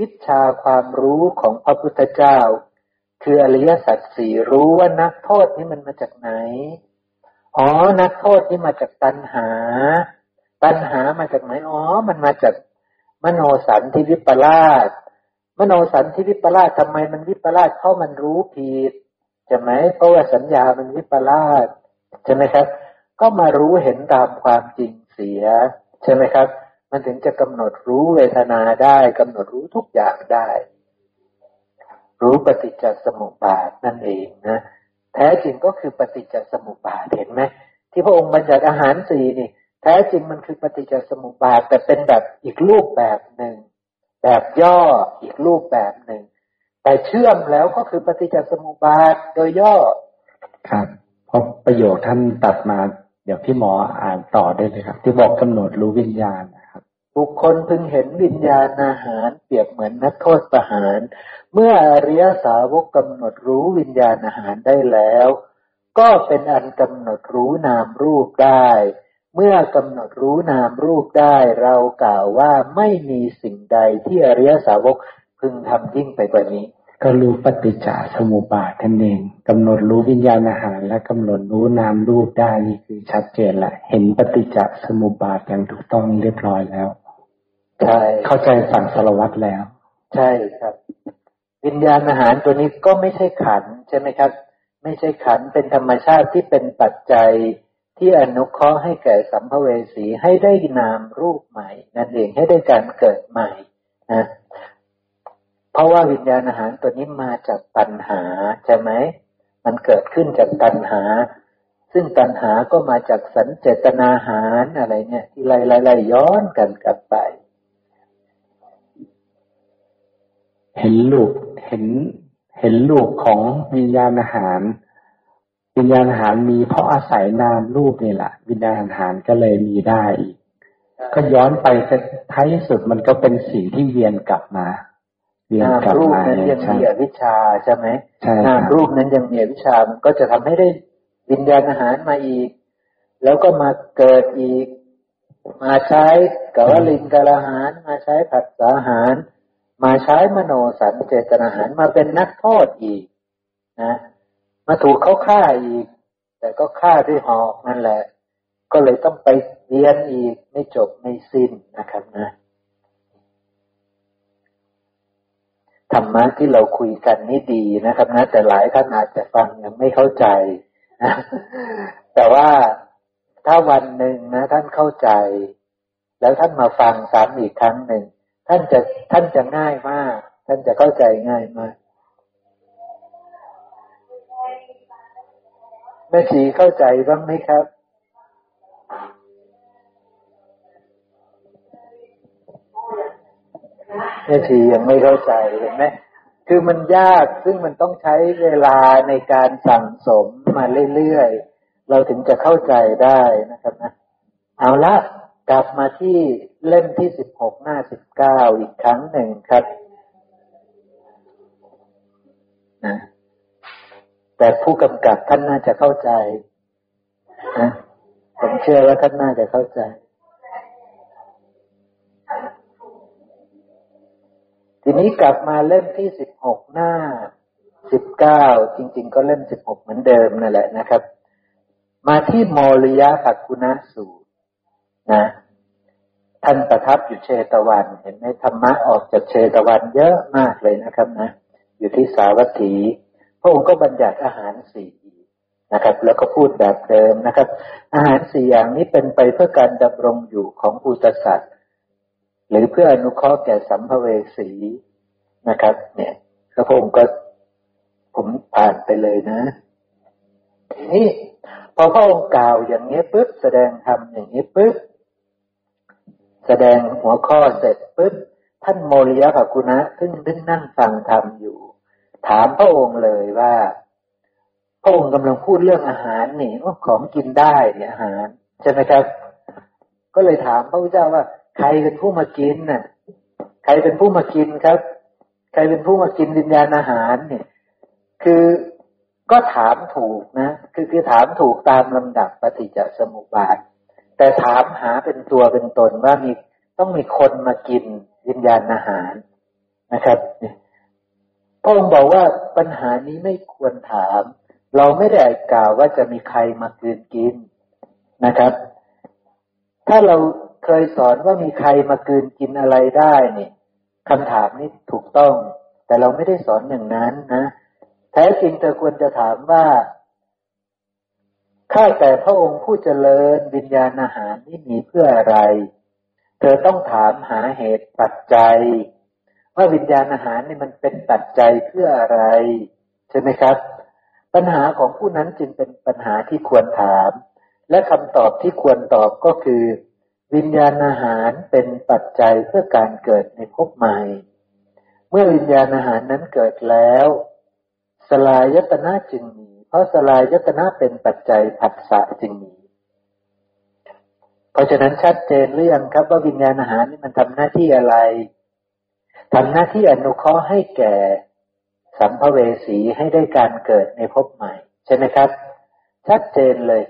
วิชาความรู้ของพระพุทธเจ้า คืออริยสัจสี่รู้ว่านักโทษนี้มันมาจากไหน อ๋อ นักโทษที่มาจากตัณหา ตัณหามาจากไหน อ๋อ มันมาจากมโนสันที่วิปลาสมโนสันที่วิปลาสทำไมมันวิปลาสเพราะมันรู้ผิดใช่ไหมเพราะว่าสัญญามันวิปลาสใช่ไหมครับ ก็มารู้เห็นตามความจริงเสียใช่ไหมครับ มันถึงจะกำหนดรู้เวทนาได้กำหนดรู้ทุกอย่างได้ รู้ปฏิจจสมุปบาทนั่นเองนะแท้จริงก็คือปฏิจจสมุปบาทเห็นไหมที่พระองค์บัญญัติอาหารสี่นี่ แท้จริงมันคือปฏิจจสมุปบาทแต่เป็นแบบอีกรูปแบบหนึ่ง แบบย่ออีกรูปแบบหนึ่ง แต่เชื่อมแล้วก็คือปฏิจจสมุปบาทโดยย่อครับเพราะประโยคท่านตัดมา เดี๋ยวพี่หมออ่านต่อได้เลยครับ ที่บอกกำหนดรู้วิญญาณ บุคคลพึงเห็นวิญญาณอาหารเปรียบเหมือนนักโทษประหาร เมื่ออริยสาวกกำหนดรู้วิญญาณอาหารได้แล้ว ก็เป็นอันกำหนดรู้นามรูปได้ เมื่อกำหนดรู้นามรูปได้ เรากล่าวว่าไม่มีสิ่งใดที่อริยสาวกพึงทำยิ่งไปกว่านี้ ก็รู้ปฏิจจสมุปบาทท่านเองกำหนดรู้วิญญาณอาหาร และกำหนดรู้นามรูปได้นี่คือชัดเจนละเห็นปฏิจจสมุปบาทอย่างถูกต้องเรียบร้อยแล้ว ใช่เข้าใจสั่งสารวัตรแล้ว ใช่ครับ วิญญาณอาหารตัวนี้ก็ไม่ใช่ขันธ์ใช่ไหมครับ ไม่ใช่ขันธ์เป็นธรรมชาติที่เป็นปัจจัยที่อนุเคราะห์ให้แก่สัมภเวสีให้ได้นามรูปใหม่นั่นเองให้ได้การเกิดใหม่นะเพราะว่าวิญญาณอาหารตัวนี้มาจากตัณหาใช่ไหมมันเกิดขึ้นจากตัณหา ซึ่งตัณหาก็มาจากสัญเจตนาหารอะไรเนี่ยที่ไล่ๆย้อนกันกลับไป เห็นลูกเห็นเห็นลูกของวิญญาณอาหาร วิญญาณอาหารมีเพราะอาศัยนามรูปนี่แหละวิญญาณอาหารก็เลยมีได้อีกก็ย้อนไปท้ายสุดมันก็เป็นสิ่งที่เวียนกลับมาเวียนนามกลับรูปมานั้นยังใช่มีอวิชชาใช่ไหมใช่คนามรับรูปนั้นยังมีอวิชชามันก็จะทำให้ได้วิญญาณอาหารมาอีก แล้วก็มาเกิดอีก มาใช้กวลิงกลาหาร มาใช้ผัสสะอาหาร มาใช้มโนสัญเจตนาหารมาเป็นนักโทษอีกนะ มาถูกเขาฆ่าอีก แต่ก็ฆ่าด้วยหอกนั่นแหละ ก็เลยต้องไปเรียนอีกไม่จบไม่สิ้นนะครับนะธรรมะที่เราคุยกันนี่ดีนะครับนะ แต่หลายท่านอาจจะฟังยังไม่เข้าใจนะแต่ว่าถ้าวันหนึ่งนะ ท่านเข้าใจ แล้วท่านมาฟังซ้ำอีกครั้งหนึ่ง ท่านจะท่านจะง่ายมาก ท่านจะเข้าใจง่ายมากแม่ชีเข้าใจบ้างไหมครับ แม่ชียังไม่เข้าใจเห็นไหมคือมันยากซึ่งมันต้องใช้เวลาในการสั่งสมมาเรื่อยๆ เราถึงจะเข้าใจได้นะครับนะ เอาละ กลับมาที่เล่มที่สิบหกหน้าสิบเก้าอีกครั้งหนึ่งครับนะแต่ผู้กำกับท่านน่าจะเข้าใจนะผมเชื่อว่าท่านน่าจะเข้าใจ ทีนี้กลับมาเล่มที่สิบหกหน้าสิบเก้าจริง ๆ ก็เล่มสิบหกเหมือนเดิมนั่นแหละนะครับ มาที่โมริยะปักกุณสูตร นะท่านประทับอยู่เชตวัน เห็นไหมธรรมะออกจากเชตวันเยอะมากเลยนะครับนะ อยู่ที่สาวัตถี พระองค์ก็บัญญัติอาหารสี่นะครับ แล้วก็พูดแบบเดิมนะครับ อาหารสี่อย่างนี้เป็นไปเพื่อการดำรงอยู่ของอุตสัตว์หรือเพื่ออนุเคราะห์แก่สัมภเวสีนะครับ เนี่ยแล้วพระองค์ก็ผมผ่านไปเลยนะทีนี้พอพระองค์กล่าวอย่างนี้ปุ๊บแสดงธรรมอย่างนี้ปุ๊บ แสดงหัวข้อเสร็จปุ๊บท่านโมริยะภกุณะซึ่งซึ่งนั่งฟังธรรมอยู่ ถามพระองค์เลยว่า พระองค์กำลังพูดเรื่องอาหารนี่ว่าของกินได้เนี่ยอาหาร ใช่ไหมครับ ก็เลยถามพระพุทธเจ้าว่า ใครเป็นผู้มากินน่ะ ใครเป็นผู้มากินครับ ใครเป็นผู้มากินวิญญาณอาหารเนี่ย คือก็ถามถูกนะ คือคือถามถูกตามลำดับปฏิจจสมุปบาท แต่ถามหาเป็นตัวเป็นตนว่ามีต้องมีคนมากินวิญญาณอาหารนะครับเนี่ยพระองค์บอกว่าปัญหานี้ไม่ควรถาม เราไม่ได้กล่าวว่าจะมีใครมากินกินนะครับ ถ้าเราเคยสอนว่ามีใครมากืนกินอะไรได้เนี่ยคำถามนี้ถูกต้อง แต่เราไม่ได้สอนอย่างนั้นนะแท้จริงเธอควรจะถามว่า ข้าแต่พระองค์ผู้เจริญวิญญาณอาหารนี่มีเพื่ออะไร เธอต้องถามหาเหตุปัจจัย ว่าวิญญาณอาหารนี่มันเป็นปัจจัยเพื่ออะไร ใช่ไหมครับ ปัญหาของผู้นั้นจึงเป็นปัญหาที่ควรถาม และคำตอบที่ควรตอบก็คือ วิญญาณอาหารเป็นปัจจัยเพื่อการเกิดในภพใหม่ เมื่อวิญญาณอาหารนั้นเกิดแล้ว สลายตนะจึงมี ราะสลายยตนะเป็นปัจจัยผัสสะจึงมี เพราะฉะนั้นชัดเจนเรื่องครับว่าวิญญาณอาหารนี่มันทำหน้าที่อะไรทำหน้าที่อนุเคราะห์ให้แก่ สัมภเวสีให้ได้การเกิดในภพใหม่ ใช่ไหมครับ ชัดเจนเลย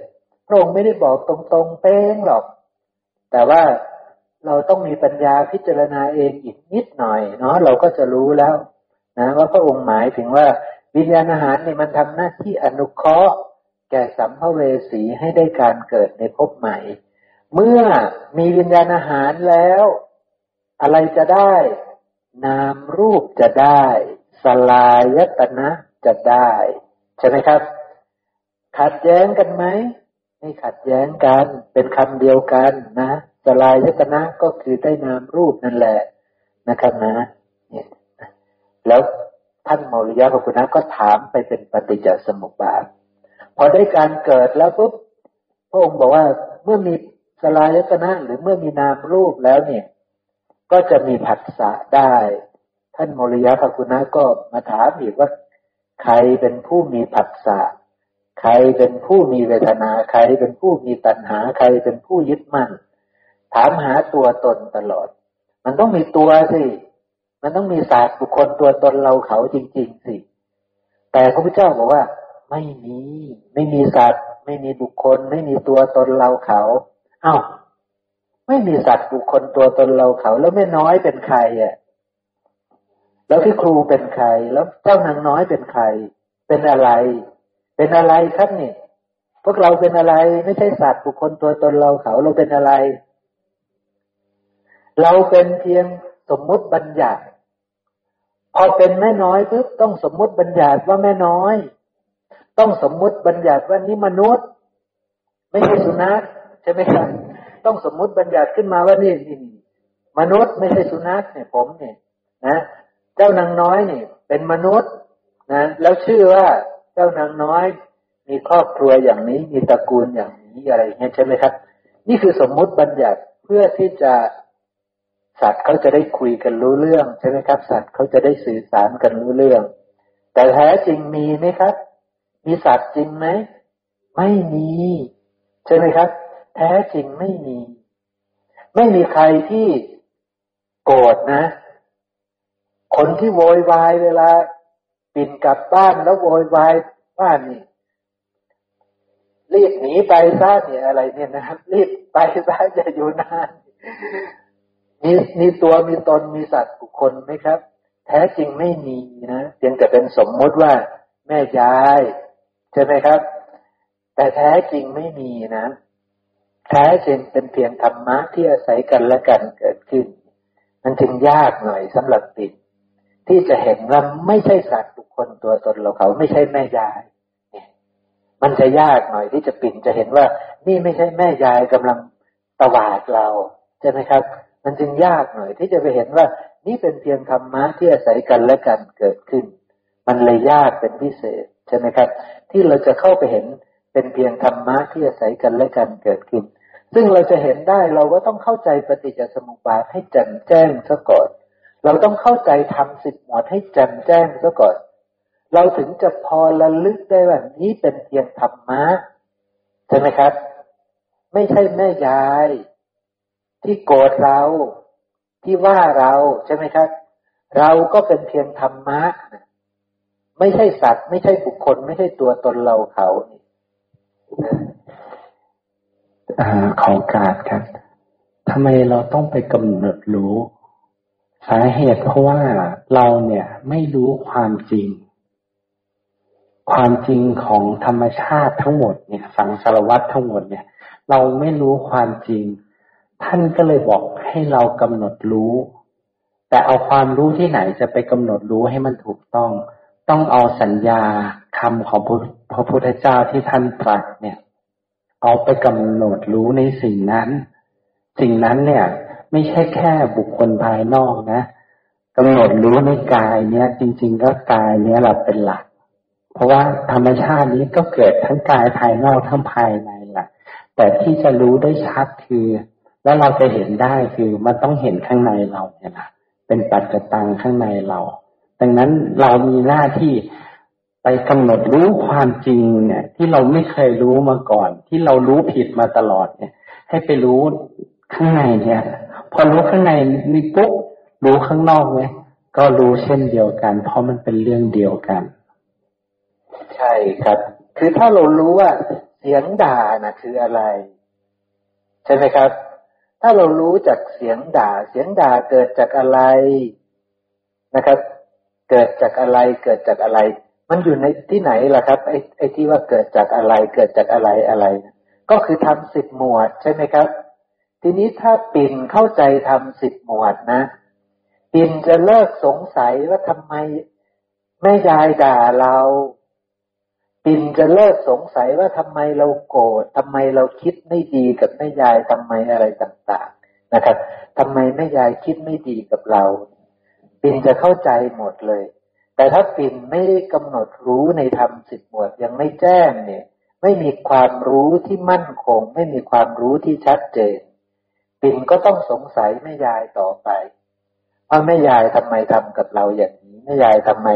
พระองค์ไม่ได้บอกตรงๆเป้งหรอก แต่ว่าเราต้องมีปัญญาพิจารณาเองอีกนิดหน่อยเนาะเราก็จะรู้แล้วนะว่าพระองค์หมายถึงว่า วิญญาณอาหารเนี่ยมันทำหน้าที่อนุเคราะห์ แก่สัมภเวสีให้ได้การเกิดในภพใหม่ เมื่อมีวิญญาณอาหารแล้ว อะไรจะได้ นามรูปจะได้สลายตนะจะได้ ใช่ไหมครับ ขัดแย้งกันไหมไม่ขัดแย้งกันเป็นคำเดียวกันนะสลายตนะก็คือได้นามรูปนั่นแหละนะครับนะเนี่ยแล้ว ท่านมริยะพระคุณะก็ถามไปเป็นปฏิจจสมุปบาท พอได้การเกิดแล้วปุ๊บพระองค์บอกว่าเมื่อมีสลายตนะหรือเมื่อมีนามรูปแล้วเนี่ย ก็จะมีผัสสะได้ ท่านมริยะพระคุณะก็มาถามอีกว่า ใครเป็นผู้มีผัสสะใครเป็นผู้มีเวทนา ใครเป็นผู้มีตัณหา ใครเป็นผู้ยึดมั่น ถามหาตัวตนตลอด มันต้องมีตัวสิ มันต้องมีศาสตร์บุคคลตัวตนเราเขาจริง ๆ สิ แต่พระพุทธเจ้าบอกว่า ไม่มี ไม่มีสัตว์ไม่มีบุคคล ไม่มีตัวตนเราเขา เอา้า ไม่มีสัตว์บุคคลตัวตนเราเขา แล้วแม่น้อยเป็นใครอะ แล้วพี่ครูเป็นใคร แล้วเจ้านางน้อยเป็นใคร เป็นอะไร เป็นอะไรครับเนี่ยพวกเราเป็นอะไรไม่ใช่สัตว์บุคคลตัวตนเราเขาเราเป็นอะไร เราเป็นเพียงสมมุติบัญญัติ พอเป็นแม่น้อยปุ๊บต้องสมมุติบัญญัติว่าแม่น้อย ต้องสมมุติบัญญัติว่านี่มนุษย์ ไม่ใช่สุนัขใช่ไหมครับต้องสมมุติบัญญัติขึ้นมาว่านี่นี่มนุษย์ไม่ใช่สุนัขเนี่ยผมเนี่ยนะเจ้านางน้อยเนี่ยเป็นมนุษย์นะแล้วชื่อว่าเจ้านางน้อย มีครอบครัวอย่างนี้มีตระกูลอย่างนี้อะไรเงี้ยใช่ไหมครับ นี่คือสมมุติบัญญัติเพื่อที่จะ สัตว์เขาจะได้คุยกันรู้เรื่องใช่ไหมครับ สัตว์เขาจะได้สื่อสารกันรู้เรื่อง แต่แท้จริงมีไหมครับ มีสัตว์จริงไหมไม่มีใช่ไหมครับ แท้จริงไม่มี ไม่มีใครที่โกรธนะ คนที่โวยวายเวลาปินกลับบ้านแล้วโวยวายบ้านนี่รีบหนีไปซะเนี่ยอะไรเนี่ยนะครับรีบไปซะจะอยู่นาน มีมีตัวมีตนมีสัตว์บุคคลไหมครับ แท้จริงไม่มีนะเพียงแต่เป็นสมมุติว่า แม่ยาย ใช่ไหมครับ แต่แท้จริงไม่มีนะ แท้จริงเป็นเพียงธรรมะที่อาศัยกันและกันเกิดขึ้น มันจึงยากหน่อยสำหรับติดที่จะเห็นว่าไม่ใช่สัตว์บุคคลตัวตนเราเขาไม่ใช่แม่ยายมันจะยากหน่อยที่จะปิ่นจะเห็นว่า นี่ไม่ใช่แม่ยายกำลังตวาดเรา ใช่ไหมครับ มันจึงยากหน่อย ที่จะไปเห็นว่า นี่เป็นเพียงธรรมะที่อาศัยกันและกันเกิดขึ้น มันเลยยากเป็นพิเศษใช่ไหมครับ ที่เราจะเข้าไปเห็นเป็นเพียงธรรมะที่อาศัยกันและกันเกิดขึ้น ซึ่งเราจะเห็นได้เราก็ต้องเข้าใจปฏิจจสมุปบาทให้แจ่มแจ้งซะก่อน เราต้องเข้าใจทำสิบหมวดให้แจ่มแจ้งซะก่อน เราถึงจะพอระลึกได้ว่านี้เป็นเพียงธรรมะใช่ไหมครับ ไม่ใช่แม่ยาย ที่โกรธเรา ที่ว่าเราใช่ไหมครับ เราก็เป็นเพียงธรรมะ ไม่ใช่สัตว์ ไม่ใช่บุคคล ไม่ใช่ตัวตนเราเขาอขอการครับทำไมเราต้องไปกำหนดรู้ สาเหตุเพราะว่าเราเนี่ยไม่รู้ความจริง ความจริงของธรรมชาติทั้งหมดเนี่ย สังสารวัตรทั้งหมดเนี่ย เราไม่รู้ความจริง ท่านก็เลยบอกให้เรากำหนดรู้ แต่เอาความรู้ที่ไหนจะไปกำหนดรู้ให้มันถูกต้อง ต้องเอาสัญญาคำของพระพุทธเจ้าที่ท่านตรัสเนี่ย เอาไปกำหนดรู้ในสิ่งนั้น สิ่งนั้นเนี่ย ไม่ใช่แค่บุคคลภายนอกนะกำหนดรู้ในกายเนี้ย จริง ๆ ก็กายเนี้ยเราเป็นหลัก เพราะว่าธรรมชาตินี้ก็เกิดทั้งกายภายนอกทั้งภายในแหละแต่ที่จะรู้ได้ชัดคือ แล้วเราจะเห็นได้คือมันต้องเห็นข้างในเราเนี่ยนะเป็นปัจจตังข้างในเรา ดังนั้นเรามีหน้าที่ไปกำหนดรู้ความจริงเนี่ย ที่เราไม่เคยรู้มาก่อน ที่เรารู้ผิดมาตลอดเนี่ย ให้ไปรู้ข้างในเนี่ย พอรู้ข้างในนี่ปุ๊บรู้ข้างนอกไหมก็รู้เช่นเดียวกัน เพราะมันเป็นเรื่องเดียวกัน ใช่ครับ คือถ้าเรารู้ว่าเสียงด่านะคืออะไร ใช่ไหมครับ ถ้าเรารู้จากเสียงด่า เสียงด่าเกิดจากอะไรนะครับ เกิดจากอะไร เกิดจากอะไร มันอยู่ในที่ไหนล่ะครับ ไอ้ไอ้ที่ว่าเกิดจากอะไร เกิดจากอะไรอะไร ก็คือทำสิบหมวดใช่ไหมครับ ทีนี้ถ้าปิ่นเข้าใจทำสิบหมวดนะ ปิ่นจะเลิกสงสัยว่าทำไมแม่ยายด่าเรา ปิ่นจะเลิกสงสัยว่าทำไมเราโกรธทำไมเราคิดไม่ดีกับแม่ยายทำไมอะไรต่างๆนะครับทำไมแม่ยายคิดไม่ดีกับเรา ปิ่นจะเข้าใจหมดเลย แต่ถ้าปิ่นไม่ได้กำหนดรู้ในธรรมสิบหมวดยังไม่แจ้งเนี่ย ไม่มีความรู้ที่มั่นคง ไม่มีความรู้ที่ชัดเจน ปิ่นก็ต้องสงสัยแม่ยายต่อไปว่าแม่ยายทำไมทำกับเราอย่างนี้แม่ยายทำไม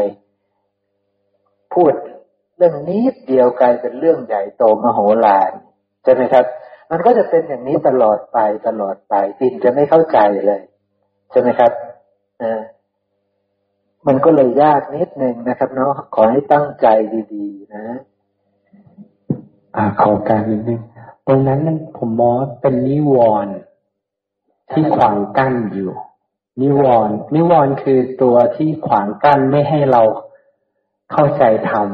พูด เรื่องนี้เดียวกลายเป็นเรื่องใหญ่โตมโหฬารใช่ไหมครับ มันก็จะเป็นอย่างนี้ตลอดไปตลอดไปปินจะไม่เข้าใจเลยใช่ไหมครับนะมันก็เลยยากนิดหนึ่งนะครับเนาะขอให้ตั้งใจดีๆ นะอ่าขอการนิดนึงตรงนั้นผมมองเป็นนิวรณ์ที่ขวางกั้นอยู่ นิวรณ์นิวรณ์คือตัวที่ขวางกั้นไม่ให้เราเข้าใจธรรม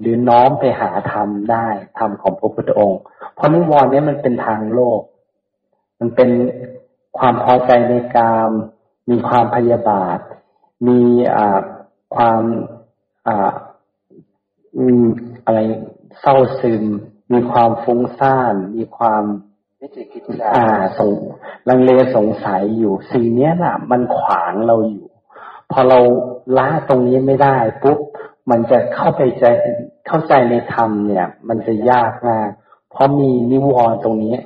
หรือน้อมไปหาธรรมได้ธรรมของพระพุทธองค์ เพราะนิวรณ์นี้มันเป็นทางโลก มันเป็นความพอใจในกาม มีความพยาบาท มีอ่าความอ่ามีอะไรเศร้าซึม มีความฟุ้งซ่าน มีความวิจิกิจฉาอ่าสงลังเลสงสัยอยู่ สิ่งนี้น่ะ มันขวางเราอยู่ พอเราละตรงนี้ไม่ได้ปุ๊บ มันจะเข้าไปใจเข้าใจในธรรมเนี่ย มันจะยากมากเพราะมีนิวรณ์ตรงนี้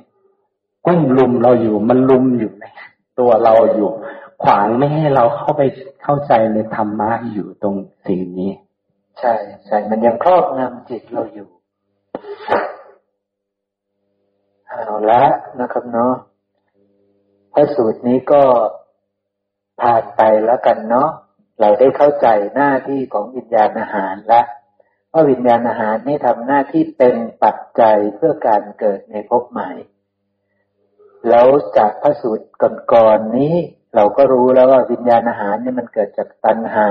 กุ้งลุมเราอยู่ มันลุมอยู่ในตัวเราอยู่ ขวางไม่ให้เราเข้าไปเข้าใจในธรรมะอยู่ตรงสิ่งนี้ ใช่ใช่มันยังครอบงำจิตเราอยู่เอาละนะครับเนาะพระสูตรนี้ก็ผ่านไปแล้วกันเนาะ เราได้เข้าใจหน้าที่ของวิญญาณอาหารและว่าวิญญาณอาหารนี่ทำหน้าที่เป็นปัจจัยเพื่อการเกิดในภพใหม่ แล้วจากพระสูตรก่อนๆนี้เราก็รู้แล้วว่าวิญญาณอาหารนี่มันเกิดจากตัณหา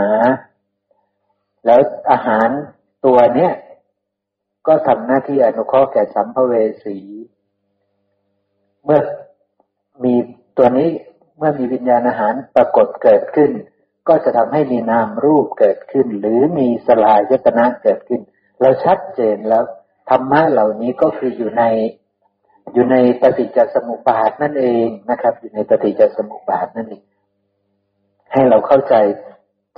แล้วอาหารตัวเนี้ยก็ทำหน้าที่อนุเคราะห์แก่สัมภเวสี เมื่อมีตัวนี้เมื่อมีวิญญาณอาหารปรากฏเกิดขึ้น ก็จะทำให้มีนามรูปเกิดขึ้น หรือมีสลายยตนะเกิดขึ้น เราชัดเจนแล้วธรรมะเหล่านี้ก็คืออยู่ในอยู่ในปฏิจจสมุปบาทนั่นเองนะครับ อยู่ในปฏิจจสมุปบาทนั่นเองให้เราเข้าใจ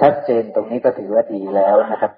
ชัดเจนตรงนี้ก็ถือว่าดีแล้วนะครับ